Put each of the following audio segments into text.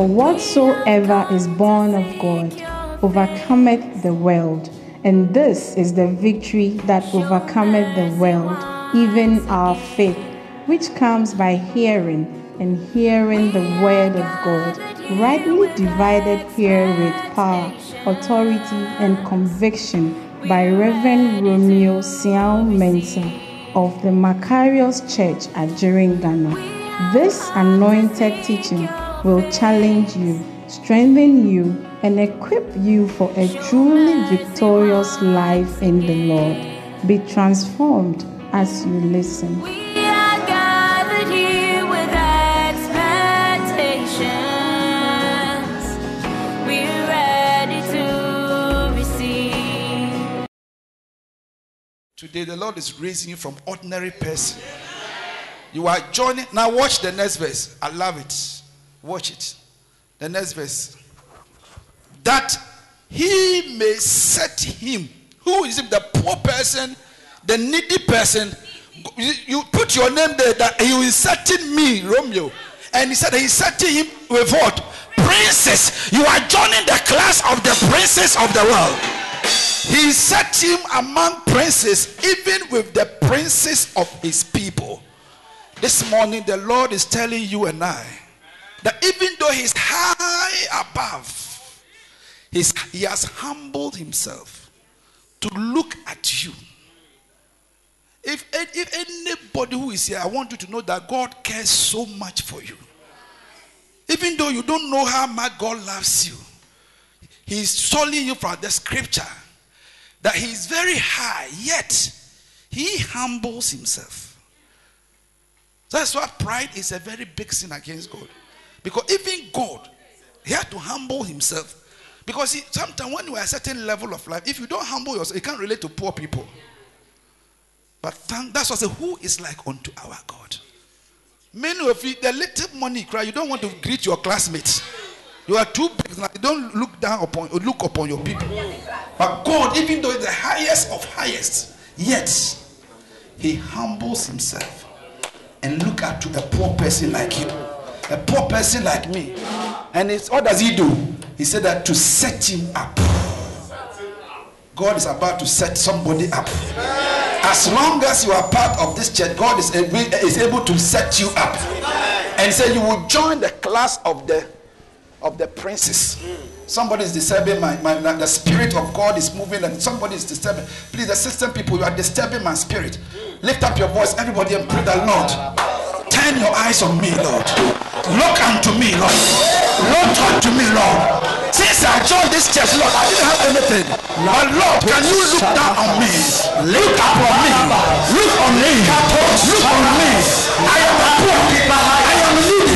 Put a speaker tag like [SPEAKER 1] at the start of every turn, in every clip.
[SPEAKER 1] For whatsoever is born of God overcometh the world. And this is the victory that overcometh the world, even our faith, which comes by hearing, and hearing the word of God, rightly divided here with power, authority, and conviction by Reverend Romeo Siao Mensa of the Macarius Church at Ghana. This anointed teaching will challenge you, strengthen you, and equip you for a truly victorious life in the Lord. Be transformed as you listen.
[SPEAKER 2] We are gathered here with expectations. We're ready to receive.
[SPEAKER 3] Today, the Lord is raising you from ordinary person. You are joining. Now, watch the next verse. I love it. Watch it. The next verse. That he may set him. Who is him? The poor person, the needy person. You, put your name there that he setting me, Romeo. And he said he's setting him with what? Princes. You are joining the class of the princes of the world. He set him among princes, even with the princes of his people. This morning, the Lord is telling you and I that even though he's high above, he's, he has humbled himself to look at you. If, if anybody who is here, I want you to know that God cares so much for you. Even though you don't know how much God loves you, He's telling you from the scripture that He is very high, yet He humbles Himself. That's why pride is a very big sin against God. Because even God, He had to humble Himself. Because sometimes when you are a certain level of life, if you don't humble yourself, you can't relate to poor people. But thank, that's what I say, who is like unto our God? Many of you, the little money cry, you don't want to greet your classmates. You are too big now. You don't look down upon look upon your people. But God, even though He's the highest of highest, yet He humbles Himself and look at to a poor person like you, a poor person like me. And it's what does He do? He said that to set him up. God is about to set somebody up. As long as you are part of this church, God is able, is able to set you up. And say you will join the class of the of the princes. Somebody is disturbing my, my, the spirit of God is moving and somebody is disturbing. Please, assistant people, you are disturbing my spirit. Lift up your voice, everybody, and pray the Lord. Turn your eyes on me, Lord. Look unto me, Lord. Look unto me, Lord. Since I joined this church, Lord, I didn't have anything. But Lord, can you look down on me? Look upon me. Look on me. Look on me. I am a poor people. I am needy.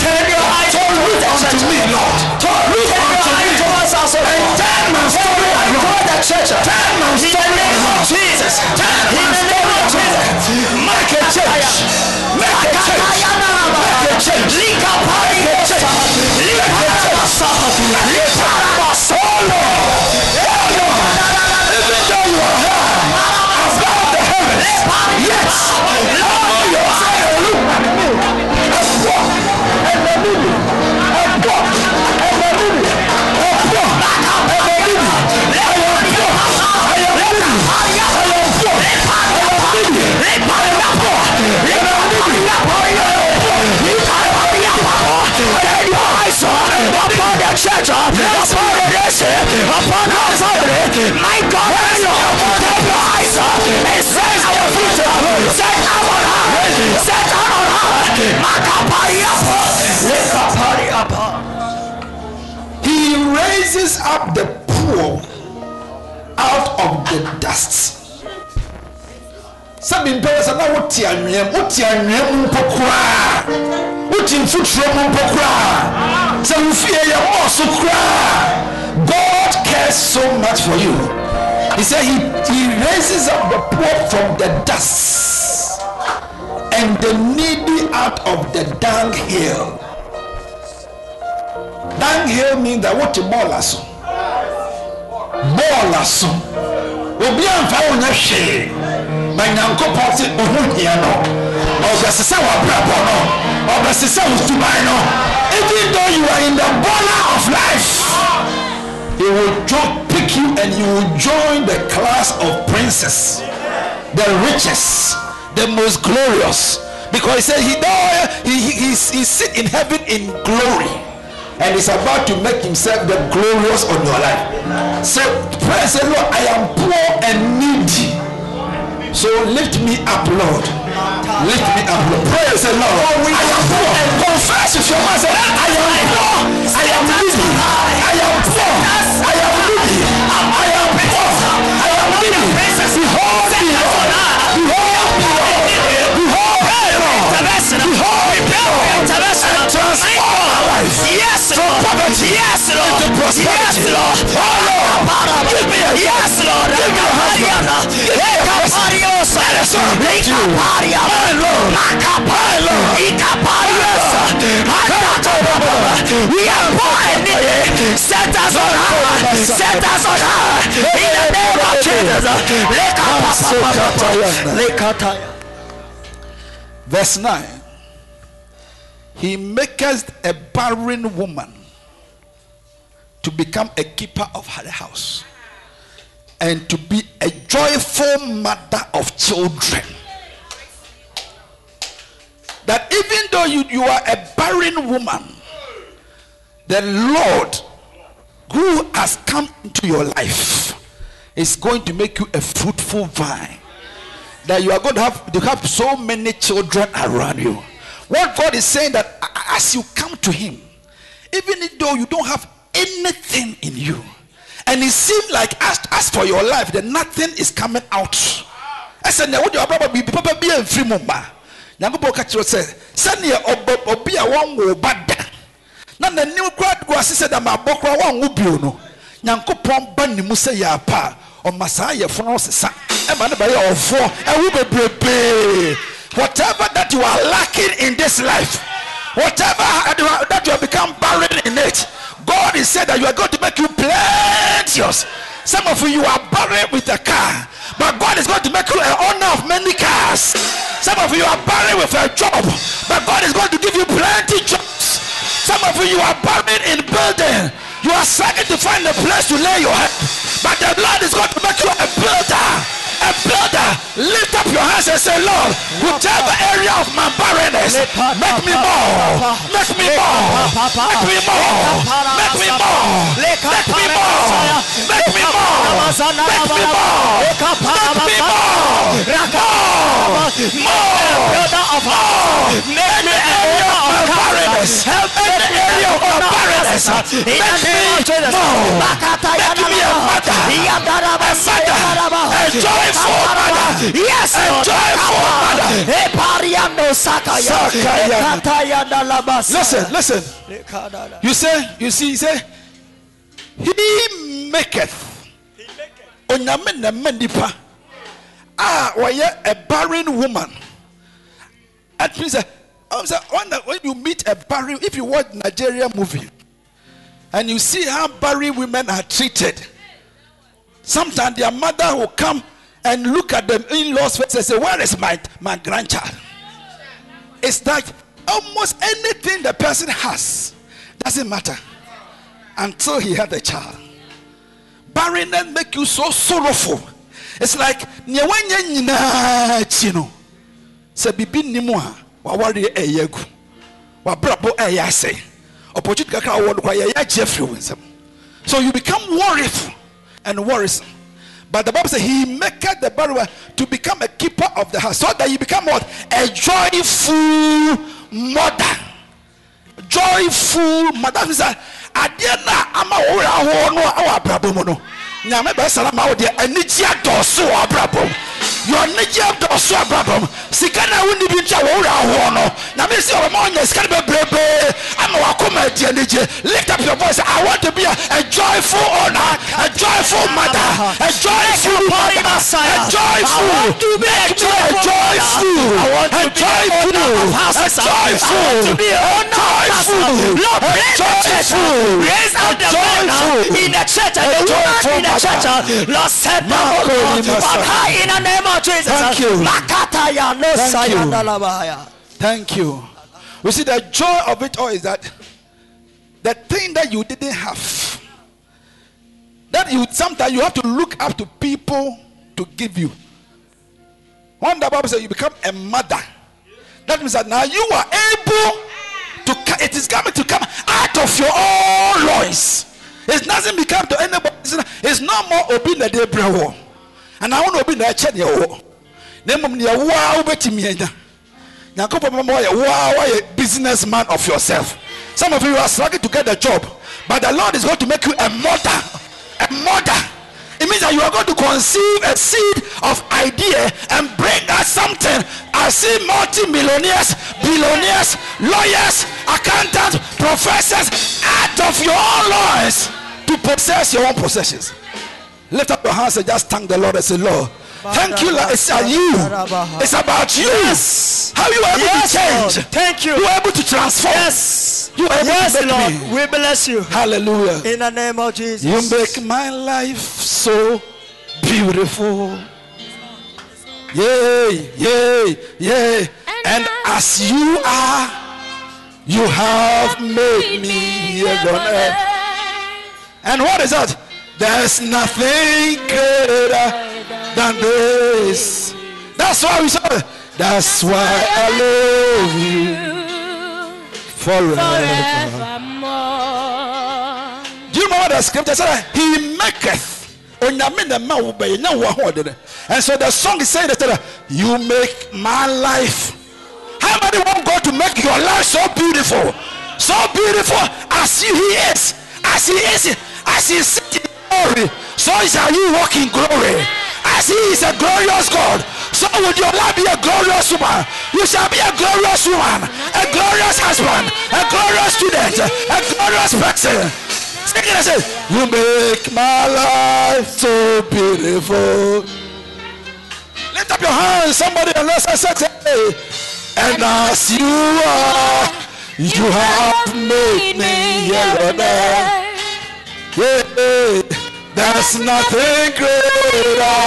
[SPEAKER 3] So look unto me, Lord. Look unto me. And turn my story around. Turn my story around. Jesus. Turn my story around. Make a change. Make a change. Make a change. Make a change. Church, uh, upon the nation, upon our family. My God, get your eyes uh, and set our future, uh, set our heart, set our heart. Makapari up, Makapari up. He raises up the poor out of the dust. Sɛbi mpɛrɛ sɛ na wote anwea mu wote anwea mu mpo koraa wote mfuturo mu mpo koraa sɛ god cares so much for you. He said he, he raises up the poor from the dust and the needy out of the dunghill. Dunghill means that wote bɔɔla so bɔɔla so obi amfa wo nyɛ ma nyankopɔn se ɔho hia no ɔbɛsesɛ w'abrabɔ no ɔbɛsesɛ wo suban no Even though you are in the border of life, he will pick you and you will join the class of princes, the richest, the most glorious. Because he said he died, he, he, he's- he sit in heaven in glory. And he's about to make himself the glorious on your life. So pray say, Lord, I am poor and needy. So lift me up, Lord. Lift me up, Lord. And say, Lord, I am poor. And confess with your mouth. I am poor. I am needy. I am poor. I am needy. I am poor. I am needy.
[SPEAKER 4] Ekaparia.
[SPEAKER 3] My Lord. My Lord.
[SPEAKER 4] Ekapariosa. Akatoraba. We are poor and needy. Set us on high. Set us on high. In the name of Jesus.
[SPEAKER 3] Verse 9. He maketh a barren woman to become a keeper of her house and to be a joyful mother of children. That even though you, you are a barren woman, the Lord who has come into your life is going to make you a fruitful vine that you are going to have to have so many children around you. What God is saying that as you come to Him, even though you don't have anything in you, and it seems like as, as for your life, that nothing is coming out. I said, Nyankopɔn ka kyerɛ sɛ sɛneɛ ɔbɔ obi a wɔnwo ba da na n'anim kora gu ase sɛ dama abɔ kora wɔnwo bio no nyankopɔn ba ne mu sɛ yɛ apa a ɔma saa yɛfo no sesa. Ɛma ne bɛyɛ ɔfoɔ ɛwo bebrebee. Whatever that you are lacking in this life whatever that you have become barren in it god is said that you are going to make you plenteous some of you are buried with a car but god is going to make you an owner of many cars some of you are buried with a job but god is going to give you plenty jobs some of you are buried in building. You are struggling to find a place to lay your head. But the Lord is going to make you a builder. A builder. Lift up your hands and say, Lord, whichever area of my barrenness, make me more. Make me more. Make me more. Let me more let me more make me more. Make me more. Let me be more make me more. Make me more. Make me more. Make me more. Make me more. Make me area of my barrenness. Help me area of my barrenness. Make me more. Make me a mother. A. A joyful mother.
[SPEAKER 4] Yes,
[SPEAKER 3] A joyful mother.
[SPEAKER 4] Epariano sakaya.
[SPEAKER 3] Sakaya.
[SPEAKER 4] Ekataya dalabasa.
[SPEAKER 3] Listen, listen. You say, you see, you say, He maketh. Onyame na ma nipa ah, a a barren woman. That means that when, you meet a barren, if you watch Nigeria movie and you see how barren women are treated, sometimes their mother will come and look at them in-laws face and say, "Where is my my grandchild?" It's like almost anything the person has doesn't matter until he had a child. Barrenness make you so sorrowful. It's like nea wanya nyinaa akyi no sɛ bibi nni mu a waware ɛyɛ agu wabrabɔ ɛyɛ asɛe opportunity kakra a wɔwɔ no so you become worryful and worrisome but the bible says he maketh the barren to become a keeper of the house so that you become what? A joyful mother. Joyful mother. That adeɛ na ama wo werɛ ahoɔ no a ɛwɔ abrabɔ mu no. Nyame bɛsara ma wo deɛ anigye adɔɔso yɛ anigye adɔɔso abrabɔ mu sika na wonni bi nkyɛ wo werɛ ahoɔ no nyame sɛ ɔbɛma wonya sika no bebrebee ama wakoma adi anigye lift up your voice. I want to be a, a joyful owner a joyful mother a joyful mother a joyful make me a joyful a joyful
[SPEAKER 4] the
[SPEAKER 3] a joyful
[SPEAKER 4] want to be the owner of
[SPEAKER 3] joyful.
[SPEAKER 4] Lord,
[SPEAKER 3] a
[SPEAKER 4] bless the church. Raise out the uh,
[SPEAKER 3] joyful
[SPEAKER 4] men in the church and the
[SPEAKER 3] joyful
[SPEAKER 4] women in the church. Uh, Lord, set them on high in the name of Jesus.
[SPEAKER 3] Thank you. Thank you. Thank you. We see the joy of it all is that the thing that you didn't have. That you sometimes you have to look up to people to give you. One the Bible says you become a mother. That means that now you are able to it is coming to come out of your own loins. It's doesn't become to anybody. It's not- no more obi na de And I want to be ne wo. Na mmom ne wo a wobetimi anya. Nyankopɔn mama woayɛ wo a woayɛ businessman of yourself. Some of you are struggling to get a job, but the Lord is going to make you a mother. A mother. It means that you are going to conceive a seed of idea and bring us something. I see multi-millionaires, billionaires, lawyers, accountants, professors out of your own lawyers to possess your own possessions. Lift up your hands and just thank the Lord and say, Lord, thank you. It's about you. It's about you.
[SPEAKER 4] Yes.
[SPEAKER 3] How you are able
[SPEAKER 4] Yes,
[SPEAKER 3] to change.
[SPEAKER 4] Lord. Thank you.
[SPEAKER 3] You are able to transform.
[SPEAKER 4] Yes.
[SPEAKER 3] You are able
[SPEAKER 4] Yes,
[SPEAKER 3] to make
[SPEAKER 4] Lord.
[SPEAKER 3] me.
[SPEAKER 4] We bless you.
[SPEAKER 3] Hallelujah.
[SPEAKER 4] In the name of Jesus.
[SPEAKER 3] You make my life so beautiful. Yay, yay, yay. And as you are, you have made me here on earth. And what is that? There's nothing greater than this. That's why we say, that's why I love you forever. Do you what the scripture said? He maketh. And so the song is saying that you make my life. How many want God to make your life so beautiful? So beautiful as he is. As he is. As he is in glory. So shall you walk in glory. As he is a glorious God. So would your life be a glorious woman. You shall be a glorious woman. A glorious husband. A glorious student. A glorious person. Sing it and say, You make my life so beautiful. Lift up your hands, somebody, and let's say, And as you are, you have made me here on. Yeah, there's nothing greater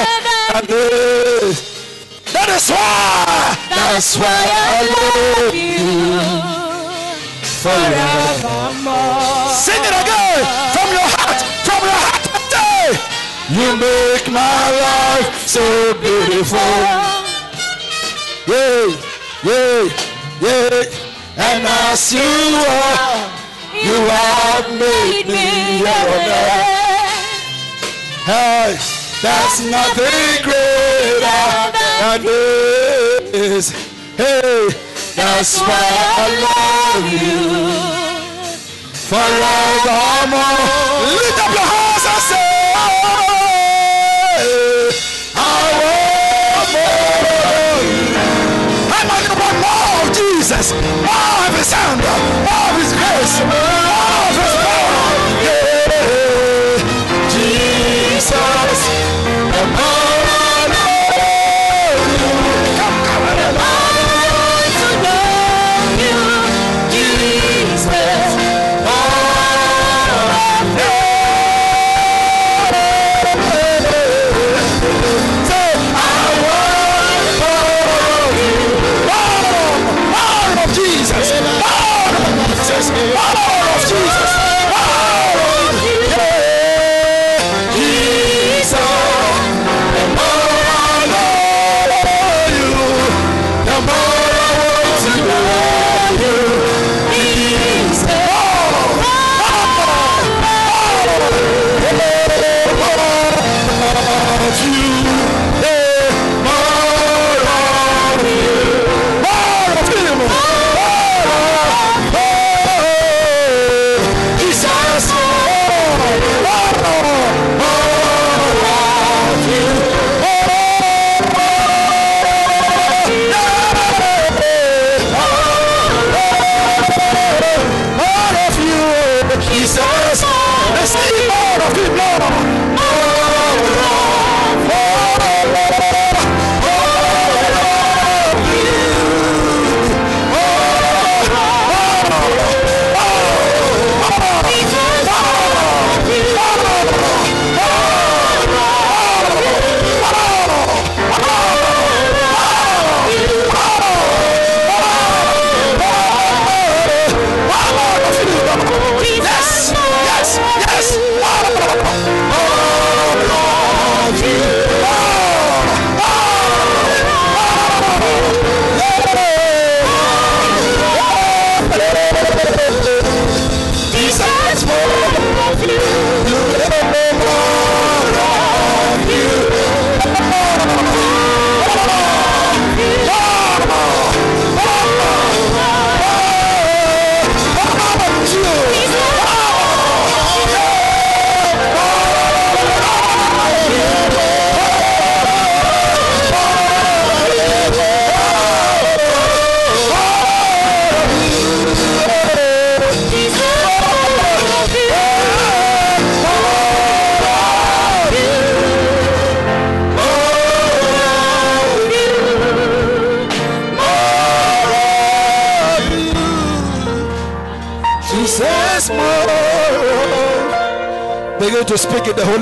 [SPEAKER 3] than this. That is why, that's why I love you forever. Sing it again from your heart, from your heart. Say, You make my life so beautiful. Yeah, yeah, yeah. And as you are, you have made me on earth. Hey, that's nothing greater than this. Hey, that's why I love you forevermore. Lift up your hands and say, I want more of you. I want more of Jesus, more of His hand,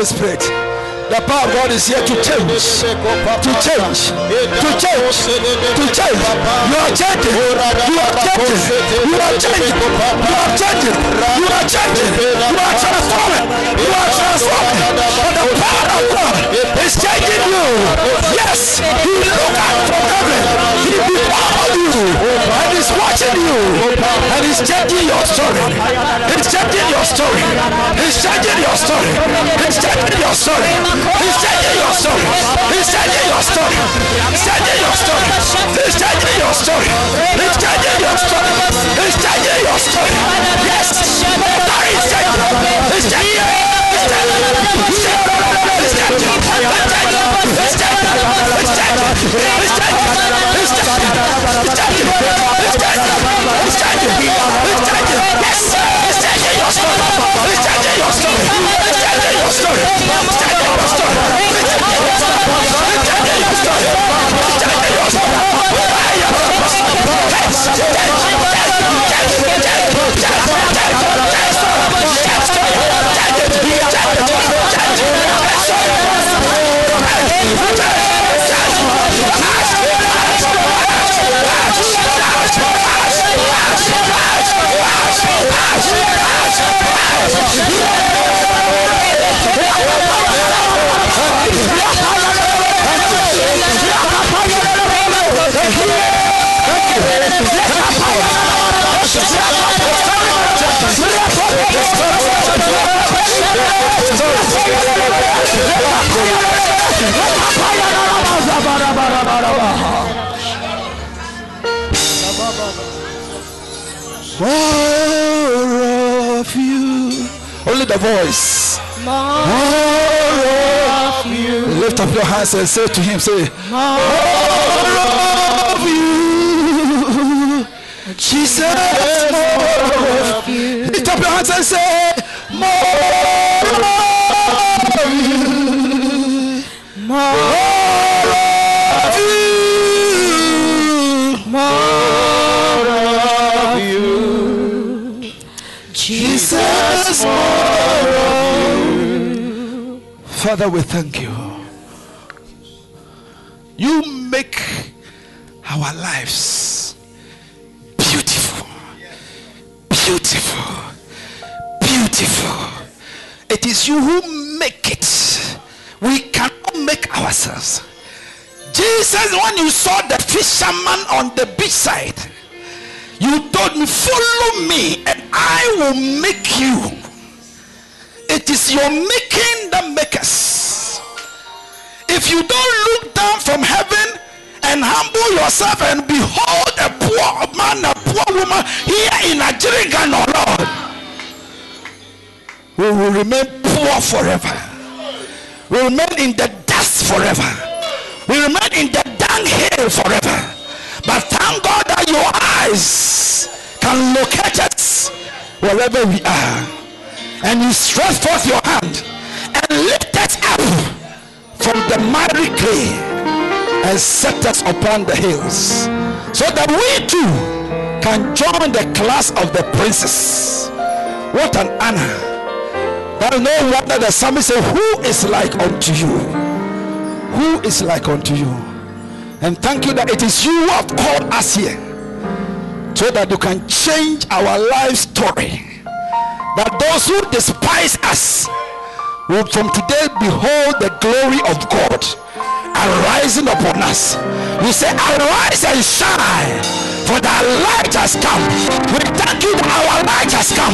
[SPEAKER 3] Spirit. The power of God is here to change, to change, More of you. Only the voice. More of you. Lift up your hands and say to him, say, More of you. Jesus, more of you. Lift up your hands and say, More Father, we thank you. You make our lives beautiful, beautiful, beautiful. It is you who make it. We cannot make ourselves. Jesus, when you saw the fisherman on the beach side, you told me, Follow me, and I will make you. It is your making that makes. If you don't look down from heaven and humble yourself and behold a poor man, a poor woman here in Nigeria, Ghana, Lord, we will remain poor forever. We remain in the dust forever. We remain in the dunghill forever. But thank God that your eyes can locate us wherever we are. And you stretch forth your hand and lift us up from the miry clay and set us upon the hills so that we too can join the class of the princes. What an honor. That no wonder the psalmist said, Who is like unto you? Who is like unto you? And thank you that it is you who have called us here so that you can change our life story. That those who despise us will from today behold the glory of God arising upon us. We say, Arise and shine, for thy light has come. We thank you that our light has come.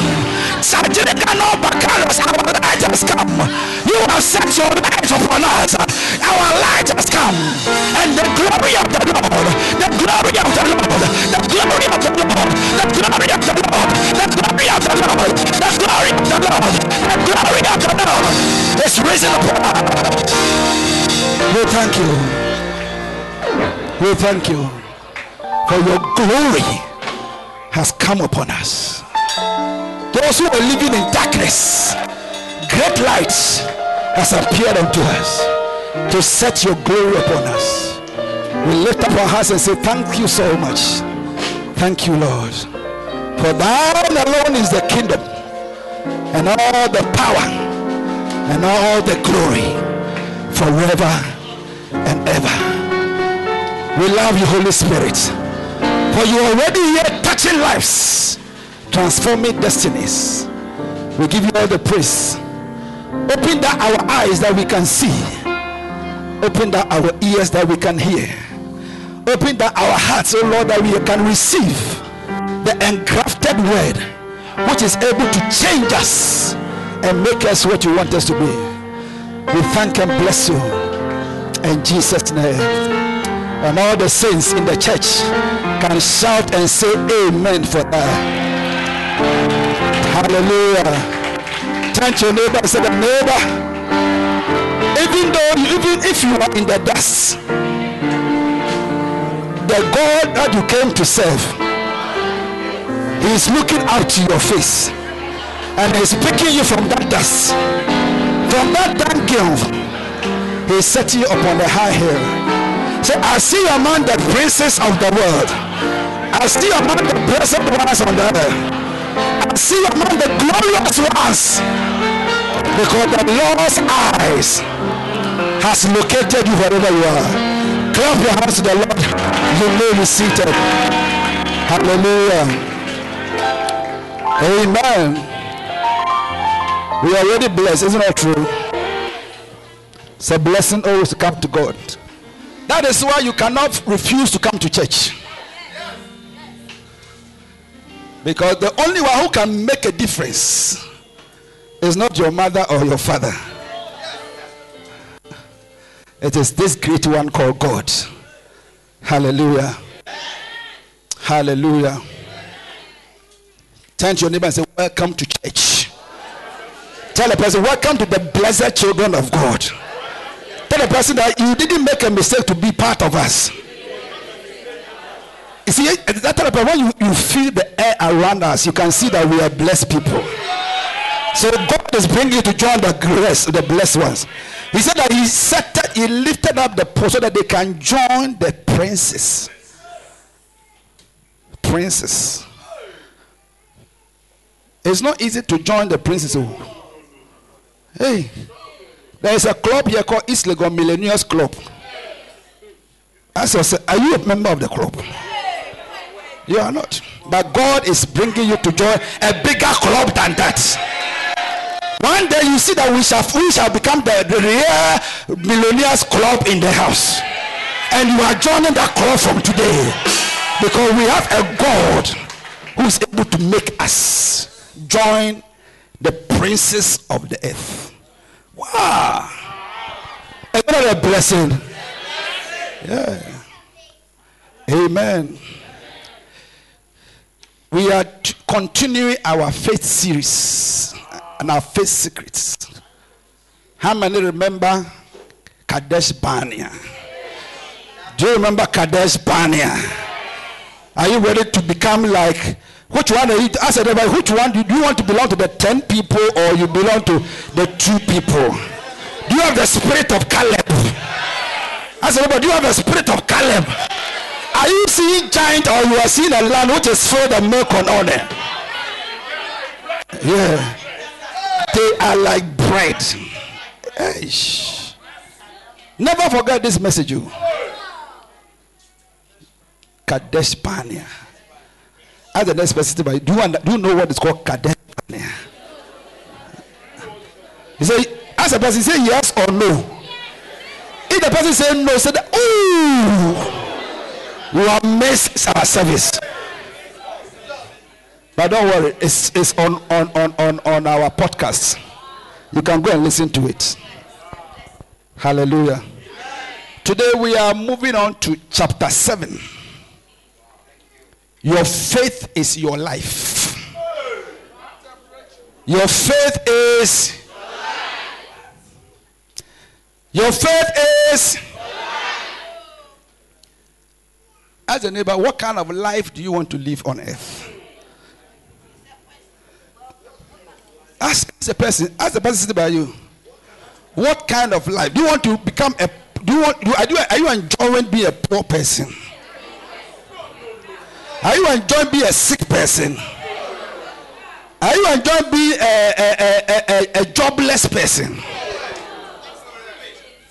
[SPEAKER 3] Sajidikano Bakaros, Our light has come. You have set your light upon us. Our light has come. And the glory of the Lord, the glory of the Lord, the glory of the Lord, the glory of the Lord, the glory of the Lord, the glory of the Lord, the glory of the Lord is risen upon us. We thank you. We thank you for your glory has come upon us. Those who are living in darkness, great light has appeared unto us to set your glory upon us. We lift up our hands and say, Thank you so much. Thank you, Lord. For thine alone is the kingdom and all the power and all the glory forever and ever. We love you, Holy Spirit. For you already here touching lives, transforming destinies. We give you all the praise. Open that our eyes that we can see. Open that our ears that we can hear. Open that our hearts, oh Lord, that we can receive the engrafted word which is able to change us and make us what you want us to be. We thank and bless you in Jesus' name. And all the saints in the church can shout and say amen for that. Hallelujah. Turn to your neighbor and say, the neighbor, even though, even if you are in the dust, the God that you came to serve, He is looking out to your face and He's picking you from that dust, from that dunghill. He's setting you upon a high hill. Say, I see among the princes of the world. I see among the blessed ones on the earth. I see among the glorious ones. Because the Lord's eyes has located you wherever you are. Clap your hands to the Lord. You may be seated. Hallelujah. Amen. We are already blessed, isn't that true? It's a blessing always to come to God. That is why you cannot refuse to come to church. Because the only one who can make a difference is not your mother or your father. It is this great one called God. Hallelujah. Hallelujah. Turn to your neighbor and say, Welcome to church. Tell the person, Welcome to the blessed children of God. Tell the person that you didn't make a mistake to be part of us. You see, eh, that type of when you, you feel the air around us, you can see that we are blessed people. So God is bringing you to join the grace, the blessed ones. He said that He set, He lifted up the poor so that they can join the princes. Princes. It's not easy to join the princes. oh. Hey, there is a club here called East Legon Millennials Club. As I said, are you a member of the club? You are not. But God is bringing you to join a bigger club than that. One day you see that we shall we shall become the, the real millionaires club in the house. And you are joining that club from today. Because we have a God who is able to make us join the princes of the earth. Wow. Is that a blessing? Yeah. Amen. We are continuing our faith series and our faith secrets. How many remember Kadesh Barnea? Do you remember Kadesh Barnea? Are you ready to become like which one are you? Ask everybody, which one do you, want to belong to the 10 people or you belong to the two people? Do you have the spirit of Caleb? I said, everybody, do you have the spirit of Caleb? Are you seeing giant or you are seeing a land which is filled with milk and honey? Yeah. They are like bread. Eish. Never forget this message, you. Kadesh Barnea. Ask the next person, do you, under, do you know what is called Kadesh Barnea? He say, ask the person, say yes or no. If the person say no, say, that, ooh you have missed our service. But don't worry, it's, it's on, on, on, on, on our podcast. You can go and listen to it. Hallelujah. Today we are moving on to chapter 7. Your faith is your life. Your faith is. Your faith is. As a neighbor, what kind of life do you want to live on earth? Ask the person, ask the person sitting by you, what kind of life? Do you want to become a do you want do, are, you, are you enjoying being a poor person? Are you enjoying being a sick person? Are you enjoy being a, a, a, a, a jobless person?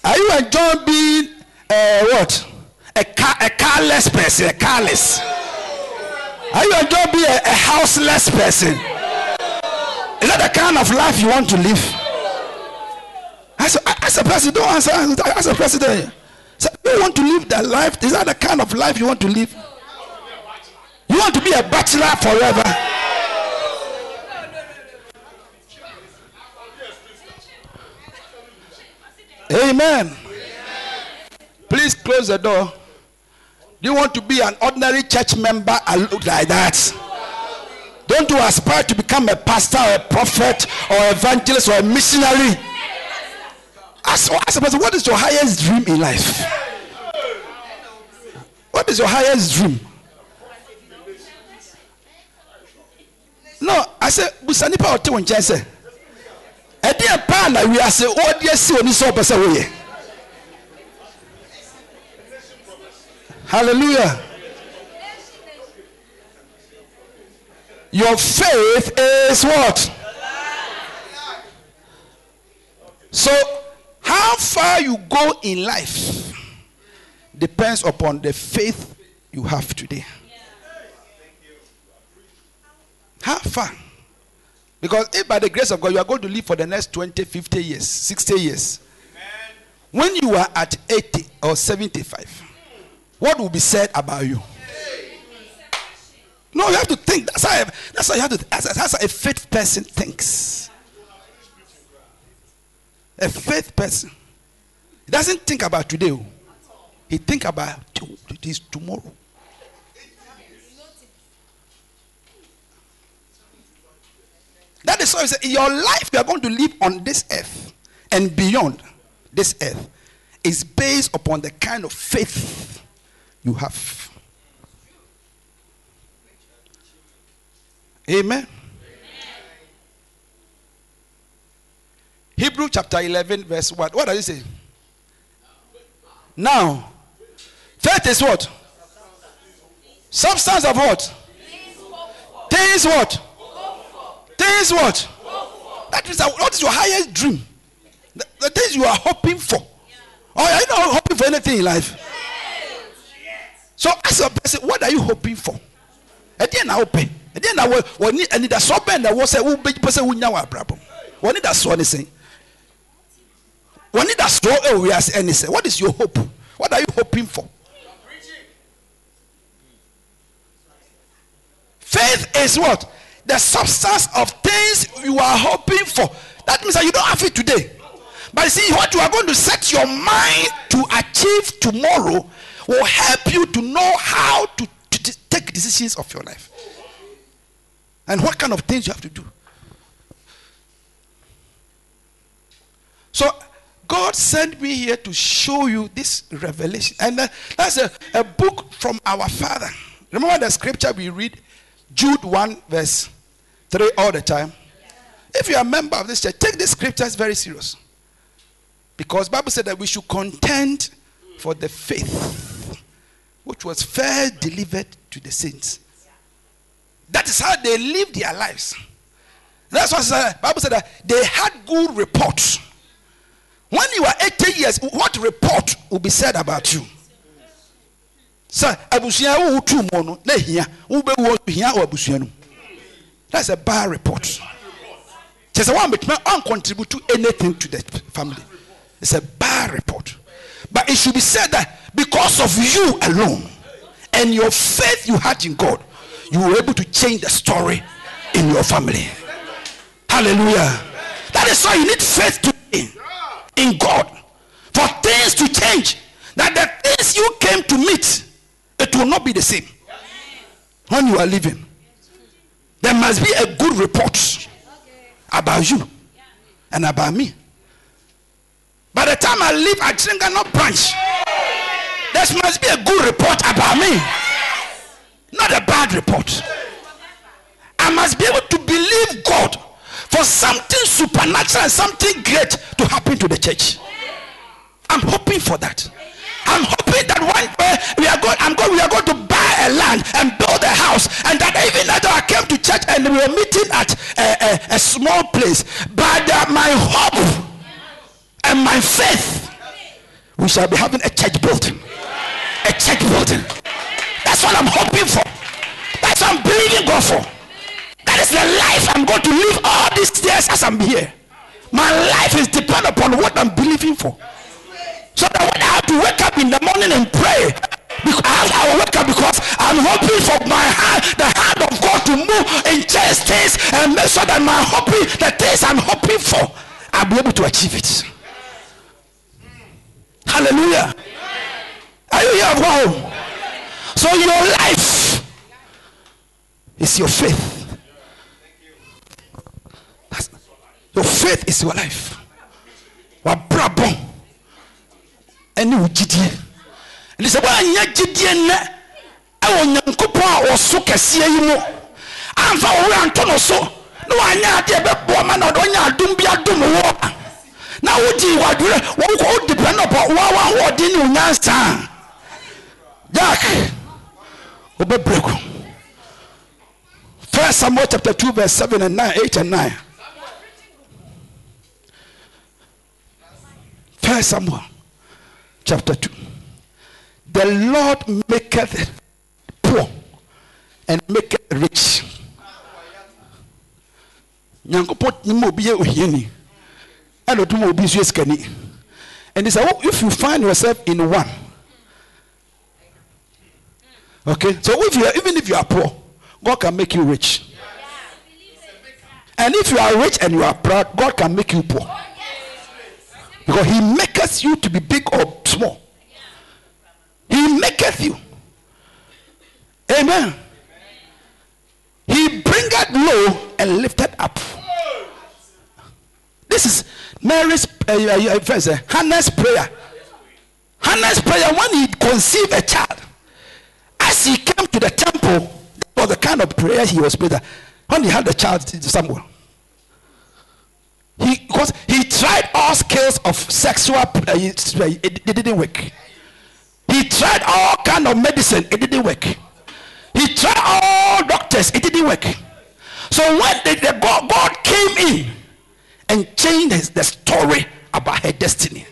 [SPEAKER 3] Are you enjoying being a what? A, car, a carless person, a carless. Are you enjoying being a, a houseless person? Is that the kind of life you want to live? As a, as a president, don't answer. As a president, so you want to live that life? Is that the kind of life you want to live? You want to be a bachelor forever? Amen. Please close the door. Do you want to be an ordinary church member and look like that? Don't you aspire to become a pastor or a prophet or evangelist or a missionary? Ask, ask person, what is your highest dream in life? What is your highest dream? No, I said, Busanipa or Tiwan Chance. ɛdeɛ paa na wiase wɔde asi oni sɛ ɔpɛ sɛ woyɛ. Hallelujah. Your faith is what? So how far you go in life depends upon the faith you have today how far because if by the grace of God you are going to live for the next 20, 50 years, 60 years, when you are at 80 or 75, what will be said about you? No, you have to think. That's how, that's how you have to. That's, that's how a faith person thinks. A faith person he doesn't think about today. oh. He think about this tomorrow. That is why I say, your life you are going to live on this earth and beyond this earth is based upon the kind of faith you have. Amen. Hebrew chapter 11, verse 1. What does it say? Now, faith is what? Substance of what? Things what? Things what? That is what is your highest dream? The, the things you are hoping for. Oh, or are you not hoping for anything in life? So ask a person, what are you hoping for? ɛdeɛ na wopɛ ɛdeɛ na wɔ- wɔne anidasoɔ bɛn na wɔ sɛ wobɛpɛ sɛ wonya wɔ abrabɔ mu wɔne dasoɔ ne sɛn wɔne dasoɔ ɛwɔ wiase ɛne sɛ what is your hope what are you hoping for faith is what the substance of things you are hoping for. That means that you don't have it today. But see what you are going to set your mind to achieve tomorrow will help you to know how to, to take decisions of your life. And what kind of things you have to do. So god sent me here to show you this revelation. And uh, that's a, a book from our father. Remember the scripture we read jude 1 verse 3 all the time. If you're a member of this church take the scriptures very serious. Because bible said that we should contend for the faith which was first delivered to the saints. That is how they lived their lives. That's what the bible said that they had good reports. When you are 80 years what report will be said about you sir abusua wo tu mu no na hia wo be wo hia wɔ abusua no that's a bad report. Sɛ betuma wɔn contribute to anything to the family. It's a bad report. But it should be said that because of you alone and your faith you had in God you were able to change the story in your family. Hallelujah. That is why you need faith today in God for things to change. That the things you came to meet it will not be the same when you are leaving. there must be a good report about you and about me. By the time I leave I at Tringano branch, there must be a good report about me, not a bad report. I must be able to believe God for something supernatural and something great to happen to the church. I'm hoping for that. I'm hoping that one day we are going, I'm going, we are going to buy a land and build a house, and that even though I came to church and we were meeting at a, a, a small place, but uh, my hope and my faith, we shall be having a church building, a church building. That's what I'm hoping for. That's what I'm believing God for. That is the life I'm going to live all these years as I'm here. My life is dependent upon what I'm believing for. So that when I have to wake up in the morning and pray, because I, will wake up because I'm hoping for my hand, the hand of God to move in change things and make sure that my hoping, the things I'm hoping for, I'll be able to achieve it. Hallelujah. Are you here? Wow. So your life is your faith. That's- your faith is your life. Wabrabɔ ɛne wo gyidie. Ɛne sɛ woanya gyidie nnɛ. Ɛwɔ nyankopɔn a ɔso kɛseɛ yi mu. Amfa wo wura nto no so. Na wanyɛ adeɛ bɛboa ma na ɔde ɔnya adom bi adom wo. A na wogye wadwerɛ wokɔ wo depend upon woa wahoɔden ne wo nyansa. A jack wobɛbrɛ ku first samuel chapter 2 verse 7 and 9 8 and 9 first samuel chapter 2 the lord maketh poor and maketh rich. And he said oh, if you find yourself in one okay so if you are, even if you are poor god can make you rich. And if you are rich and you are proud god can make you poor. Because he maketh you to be big or small. He maketh you. Amen. He bringeth low and lifted up. This is mary's uh, uh, first, uh, hannah's prayer. Hannah's prayer when he conceived a child as he came to the temple that was the kind of prayer he was praying when he had the child samuel he because he tried all skills of sexual uh, it, it didn't work he tried all kind of medicine it didn't work he tried all doctors it didn't work so when the, the god, god came in and changed his, the story about her destiny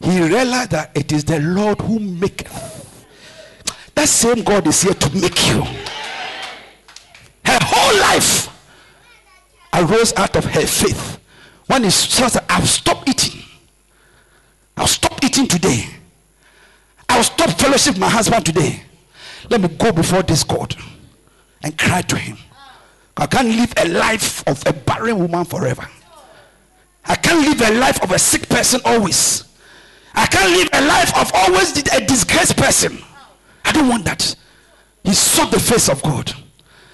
[SPEAKER 3] he realized that it is the lord who maketh that same God is here to make you. Her whole life arose out of her faith. When he says, I've stopped eating. I'll stop eating today. I'll stop fellowship my husband today. Let me go before this God and cry to him. I can't live a life of a barren woman forever. I can't live a life of a sick person always. I can't live a life of always a disgraced person. I don't want that. He sought the face of God.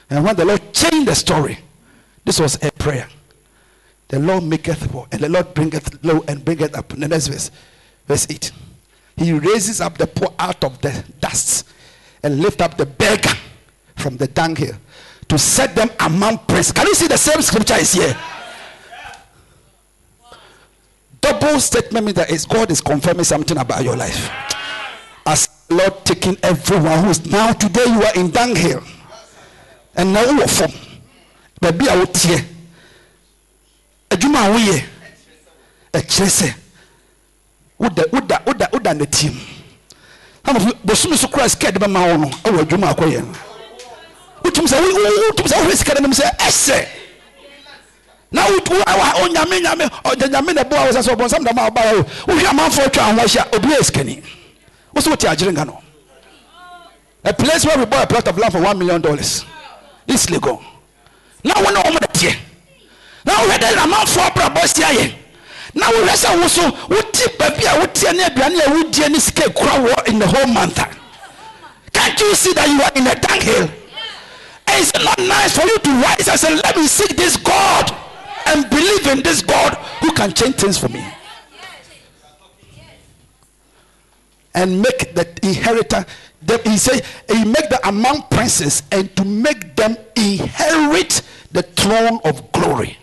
[SPEAKER 3] And when the Lord changed the story, this was a prayer. The Lord maketh poor, and the Lord bringeth low and bringeth up. The next verse, verse 8. He raises up the poor out of the dust and lift up the beggar from the dunghill to set them among princes. Can you see the same scripture is here? Double statement means that is God is confirming something about your life. As Lord taking everyone who is now today you are in dunghill and now you are from baabi a wotie adwuma a woyɛ? Ɛkyerɛ sɛ woda n'atim amafo bosomi so kora sika de bɛma wo no ɛwɔ adwuma a akɔyɛ no. Wotum sɛ wo- wo- wohwɛ sika no nom sɛ ɛsɛ. Na wo- onyame nyame ɔgya nyame na boa wo sɛ sɛ ɔbɔnsam dama a wobaeɛ o wohwɛ amanfoɔ atwa ho ahyia obi yɛ sikani. Wo sɛ wote agyere nga no. A place where we bought a plot of land for one million dollars. This legal na wo ne wɔn teɛ na wohwɛ dɛ amanfoɔ abrabɔ si ayɛ. Na wohwɛ sɛ wo so wote baabi a woteɛ ne aduane a wodie ne sika kura wɔ in the whole month can't you see that you are in a dunghill? And it's not nice for you to rise and say let me seek this god and believe in this god who can change things for me? And make the inheritor he say he make them among princes and to make them inherit the throne of glory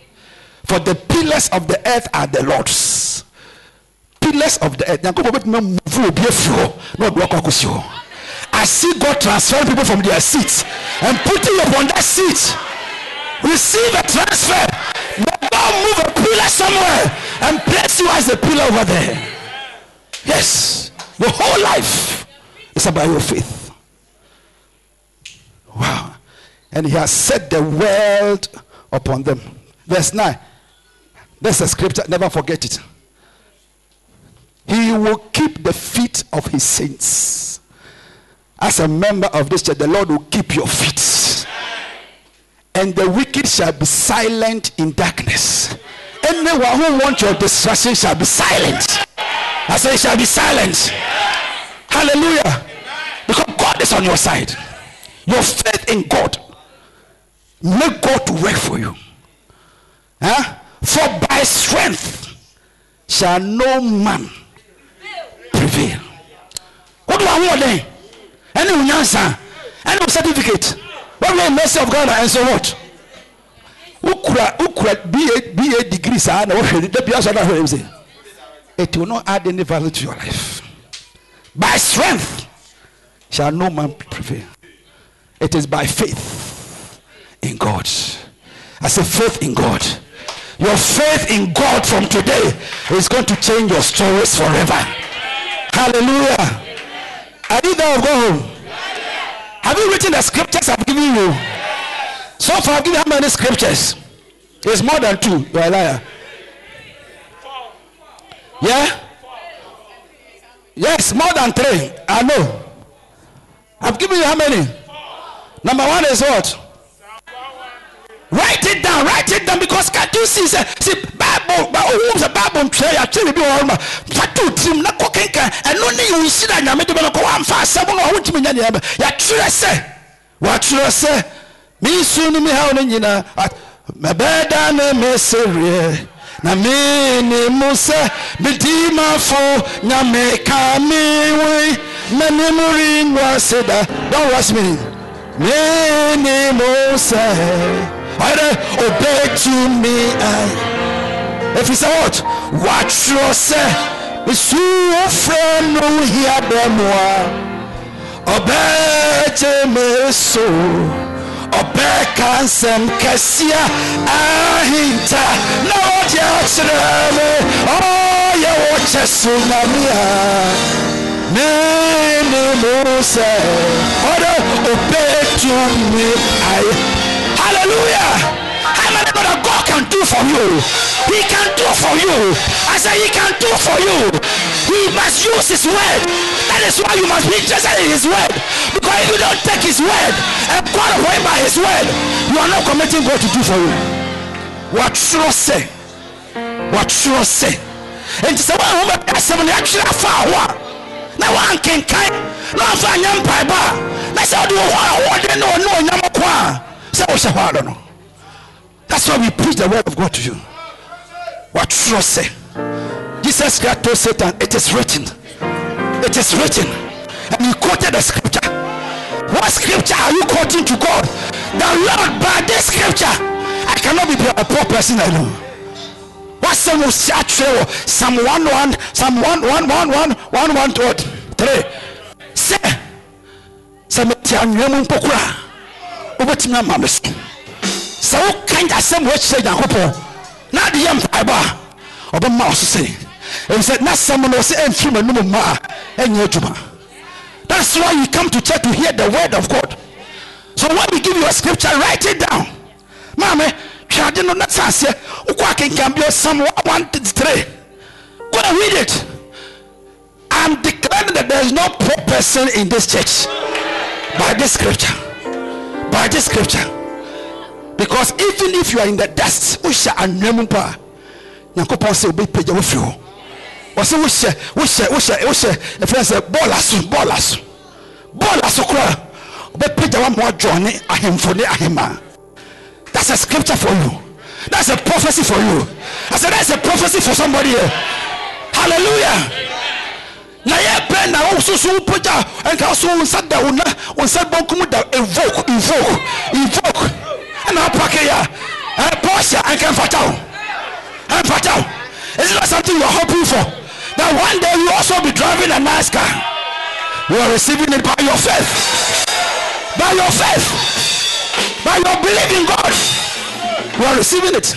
[SPEAKER 3] for the pillars of the earth are the lord's pillars of the earth I see God transferring people from their seats and putting you upon that seat. Receive a transfer. May God move a pillar somewhere and place you as a pillar over there. Yes. Your whole life is about your faith. Wow. And he has set the world upon them. Verse 9. That's a scripture. Never forget it. He will keep the feet of his saints. As a member of this church, the Lord will keep your feet. And the wicked shall be silent in darkness. Anyone who wants your destruction shall be silent. I say, shall be silent. Hallelujah. Because God is on your side. Your faith in God. Make God to work for you. Huh? For by strength shall no man prevail. What do I want then? Any unyansa, any certificate. What will mercy of God and so what? Ukura ukura BA degree dabi asɔ na hwɛ ɛmu sɛ it will not add any value to your life. By strength shall no man prevail. It is by faith in God. I say faith in God. Your faith in God from today is going to change your stories forever. Hallelujah. Are you there go home? Have you written the scriptures I've given you? So far, I've given you how many scriptures? It's more than two. You're a liar. Yeah? Yes, more than three. I know. I've given you how many? Number one is what? Write it down, write it down because can't you see? Say, see, Bible, who's a Bible tray? I tell you, be all my fatu team, na kokenka, and no need you see that you made the one fast, seven or what you mean, ya true say, what true say, me how you know, my bed and a messenger. na me ni musa bidima fo nyame ka me we me ni muri nwa seda don't rush me me ni musa ɔyɛ obey to me. I if you say what? Watwerɛ sɛ mesuo frɛ no hia dɛ moa ɔbɛgye me so. Ɔbɛka nsɛm kɛseɛ ahinta. Ɔde akyerɛ me. Ɔyɛ wo kyɛ so nyame a mene mu sɛ ɔdɛ ɔbɛtumi ayɛ hallelujah. How many know God can do for you? He can do for you. I say he can do for you. He must use his word. That is why you must be interested in his word. Because if you don't take his word and qualify by his word you are not committing God to do for you. What should i say? What should i say? And this sɛ wɔatwerɛ sɛ enti sɛ woahu bɛka asɛm no yɛatwerɛ afa ho a na woankenkan na ɔmfa anyɛ mpaeba a na sɛ wode wo hɔ a wɔde ne ɔne onyam ko a sɛ adɔ no that's why we preach the word of God to you. Wɔatwerɛ sɛ Jesus Christ told Satan it is written. It is written. And he quoted the scripture. What scripture are you quoting to God? The Lord by this scripture I cannot be a poor person alone. Wasɛm wo si atwerɛ wɔ psalm 11 psalm 1111 sɛ sɛ kora wobɛtumi ama me so sɛ woka asɛm woakyerɛ nyankopɔn na ade yɛ mpaebɔ a ɔbɛma wo so sɛ ɛfiri sɛ na sɛm no ɔsɛ ɛmfiri m'anom mma a ɛnyɛ adwuma. That's why you come to church to hear the word of god. So when we give you a scripture write it down. Maame twade no na sa aseɛ wokɔ akenkan bi ɔsam 133 go and read it. I'm declaring that there is no poor person in this church by this scripture by this scripture because even if you are in the dust wohyɛ anwea mu mpo a nyankopɔn sɛ wobɛpagya wofiri hɔ ɔsɛ wohyɛ wohyɛ wohyɛ wohyɛ ɛfrɛ sɛ bɔɔla so bɔɔla so bɔɔla so koraa wobɛpagya wama wadwɔne ahemfo ne ahemaa That's a scripture for you. That's a prophecy for you. I said that's a prophecy for somebody here. Hallelujah. Na yɛ pɛ na wo soso wo pagya ɛnka so wo nsa da wo na wo nsa bɔnkum da invoke invoke invoke ɛna apake ya ɛ pɔsia ɛnka mfata wo ɛmfata wo is it not something you are hoping for that one day you also be driving a nice car. You are receiving it by your faith. By your faith. By your belief in God. You are receiving it.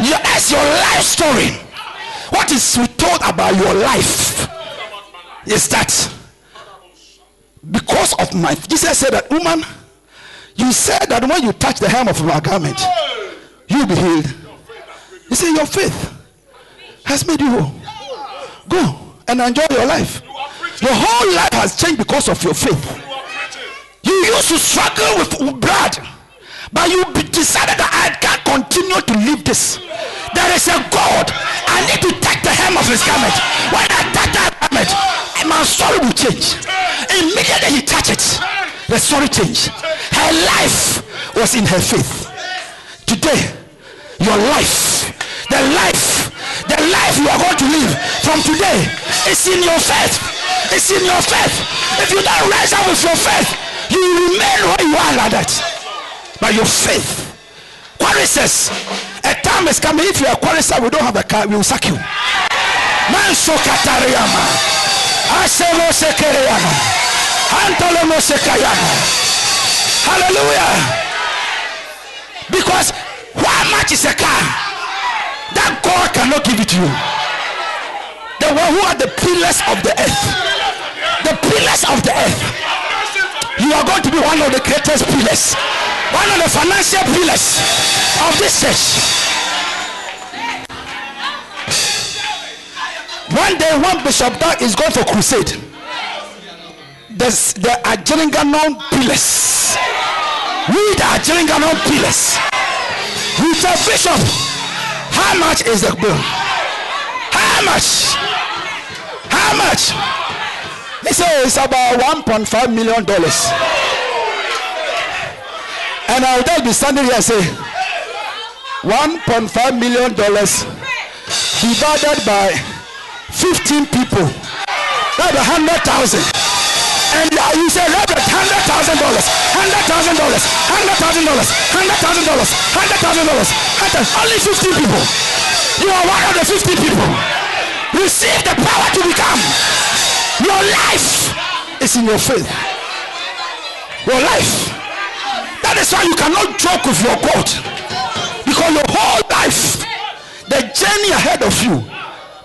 [SPEAKER 3] You, that's your life story. What is we told about your life is that because of my Jesus said that woman, you said that when you touch the hem of my garment, you'll be healed. He said, Your faith has made you whole. Go and enjoy your life. Your whole life has changed because of your faith. You used to struggle with blood, but you decided that I can't continue to live this. There is a God. I need to take the hem of his garment. When I touch that garment, my story will change. Immediately he touched it, the story changed. Her life was in her faith. Today, your life, the life, the life you are going to live from today is in your faith. It's in your faith. If you don't rise up with your faith, you remain where you are like that. By your faith. Choristers, a time is coming. If you are a we don't have a car, we will sack you. Man so katariyama. Asemo sekereyama. Antolomo sekayama. Hallelujah. Because how much is a car? That God cannot give it to you. The one who are the pillars of the earth. The pillars of the earth. You are going to be one of the greatest pillars. One of the financial pillars of this church. One day, one Bishop Dag is going for crusade. There's the Ajiringanon pillars. We the Ajiringanon pillars. With a bishop. How much is the bill? How much? How much? He said it's about 1.5 million dollars. And I'll just be standing here and say 1.5 million dollars divided by 15 people. That's a hundred thousand. And you say, Robert, hundred thousand dollars, hundred thousand dollars, hundred thousand dollars, hundred thousand dollars, hundred thousand dollars. Only 15 people. You are one of the 50 people. Receive the power to become. Your life is in your faith. Your life. That is why you cannot joke with your God. Because your whole life, the journey ahead of you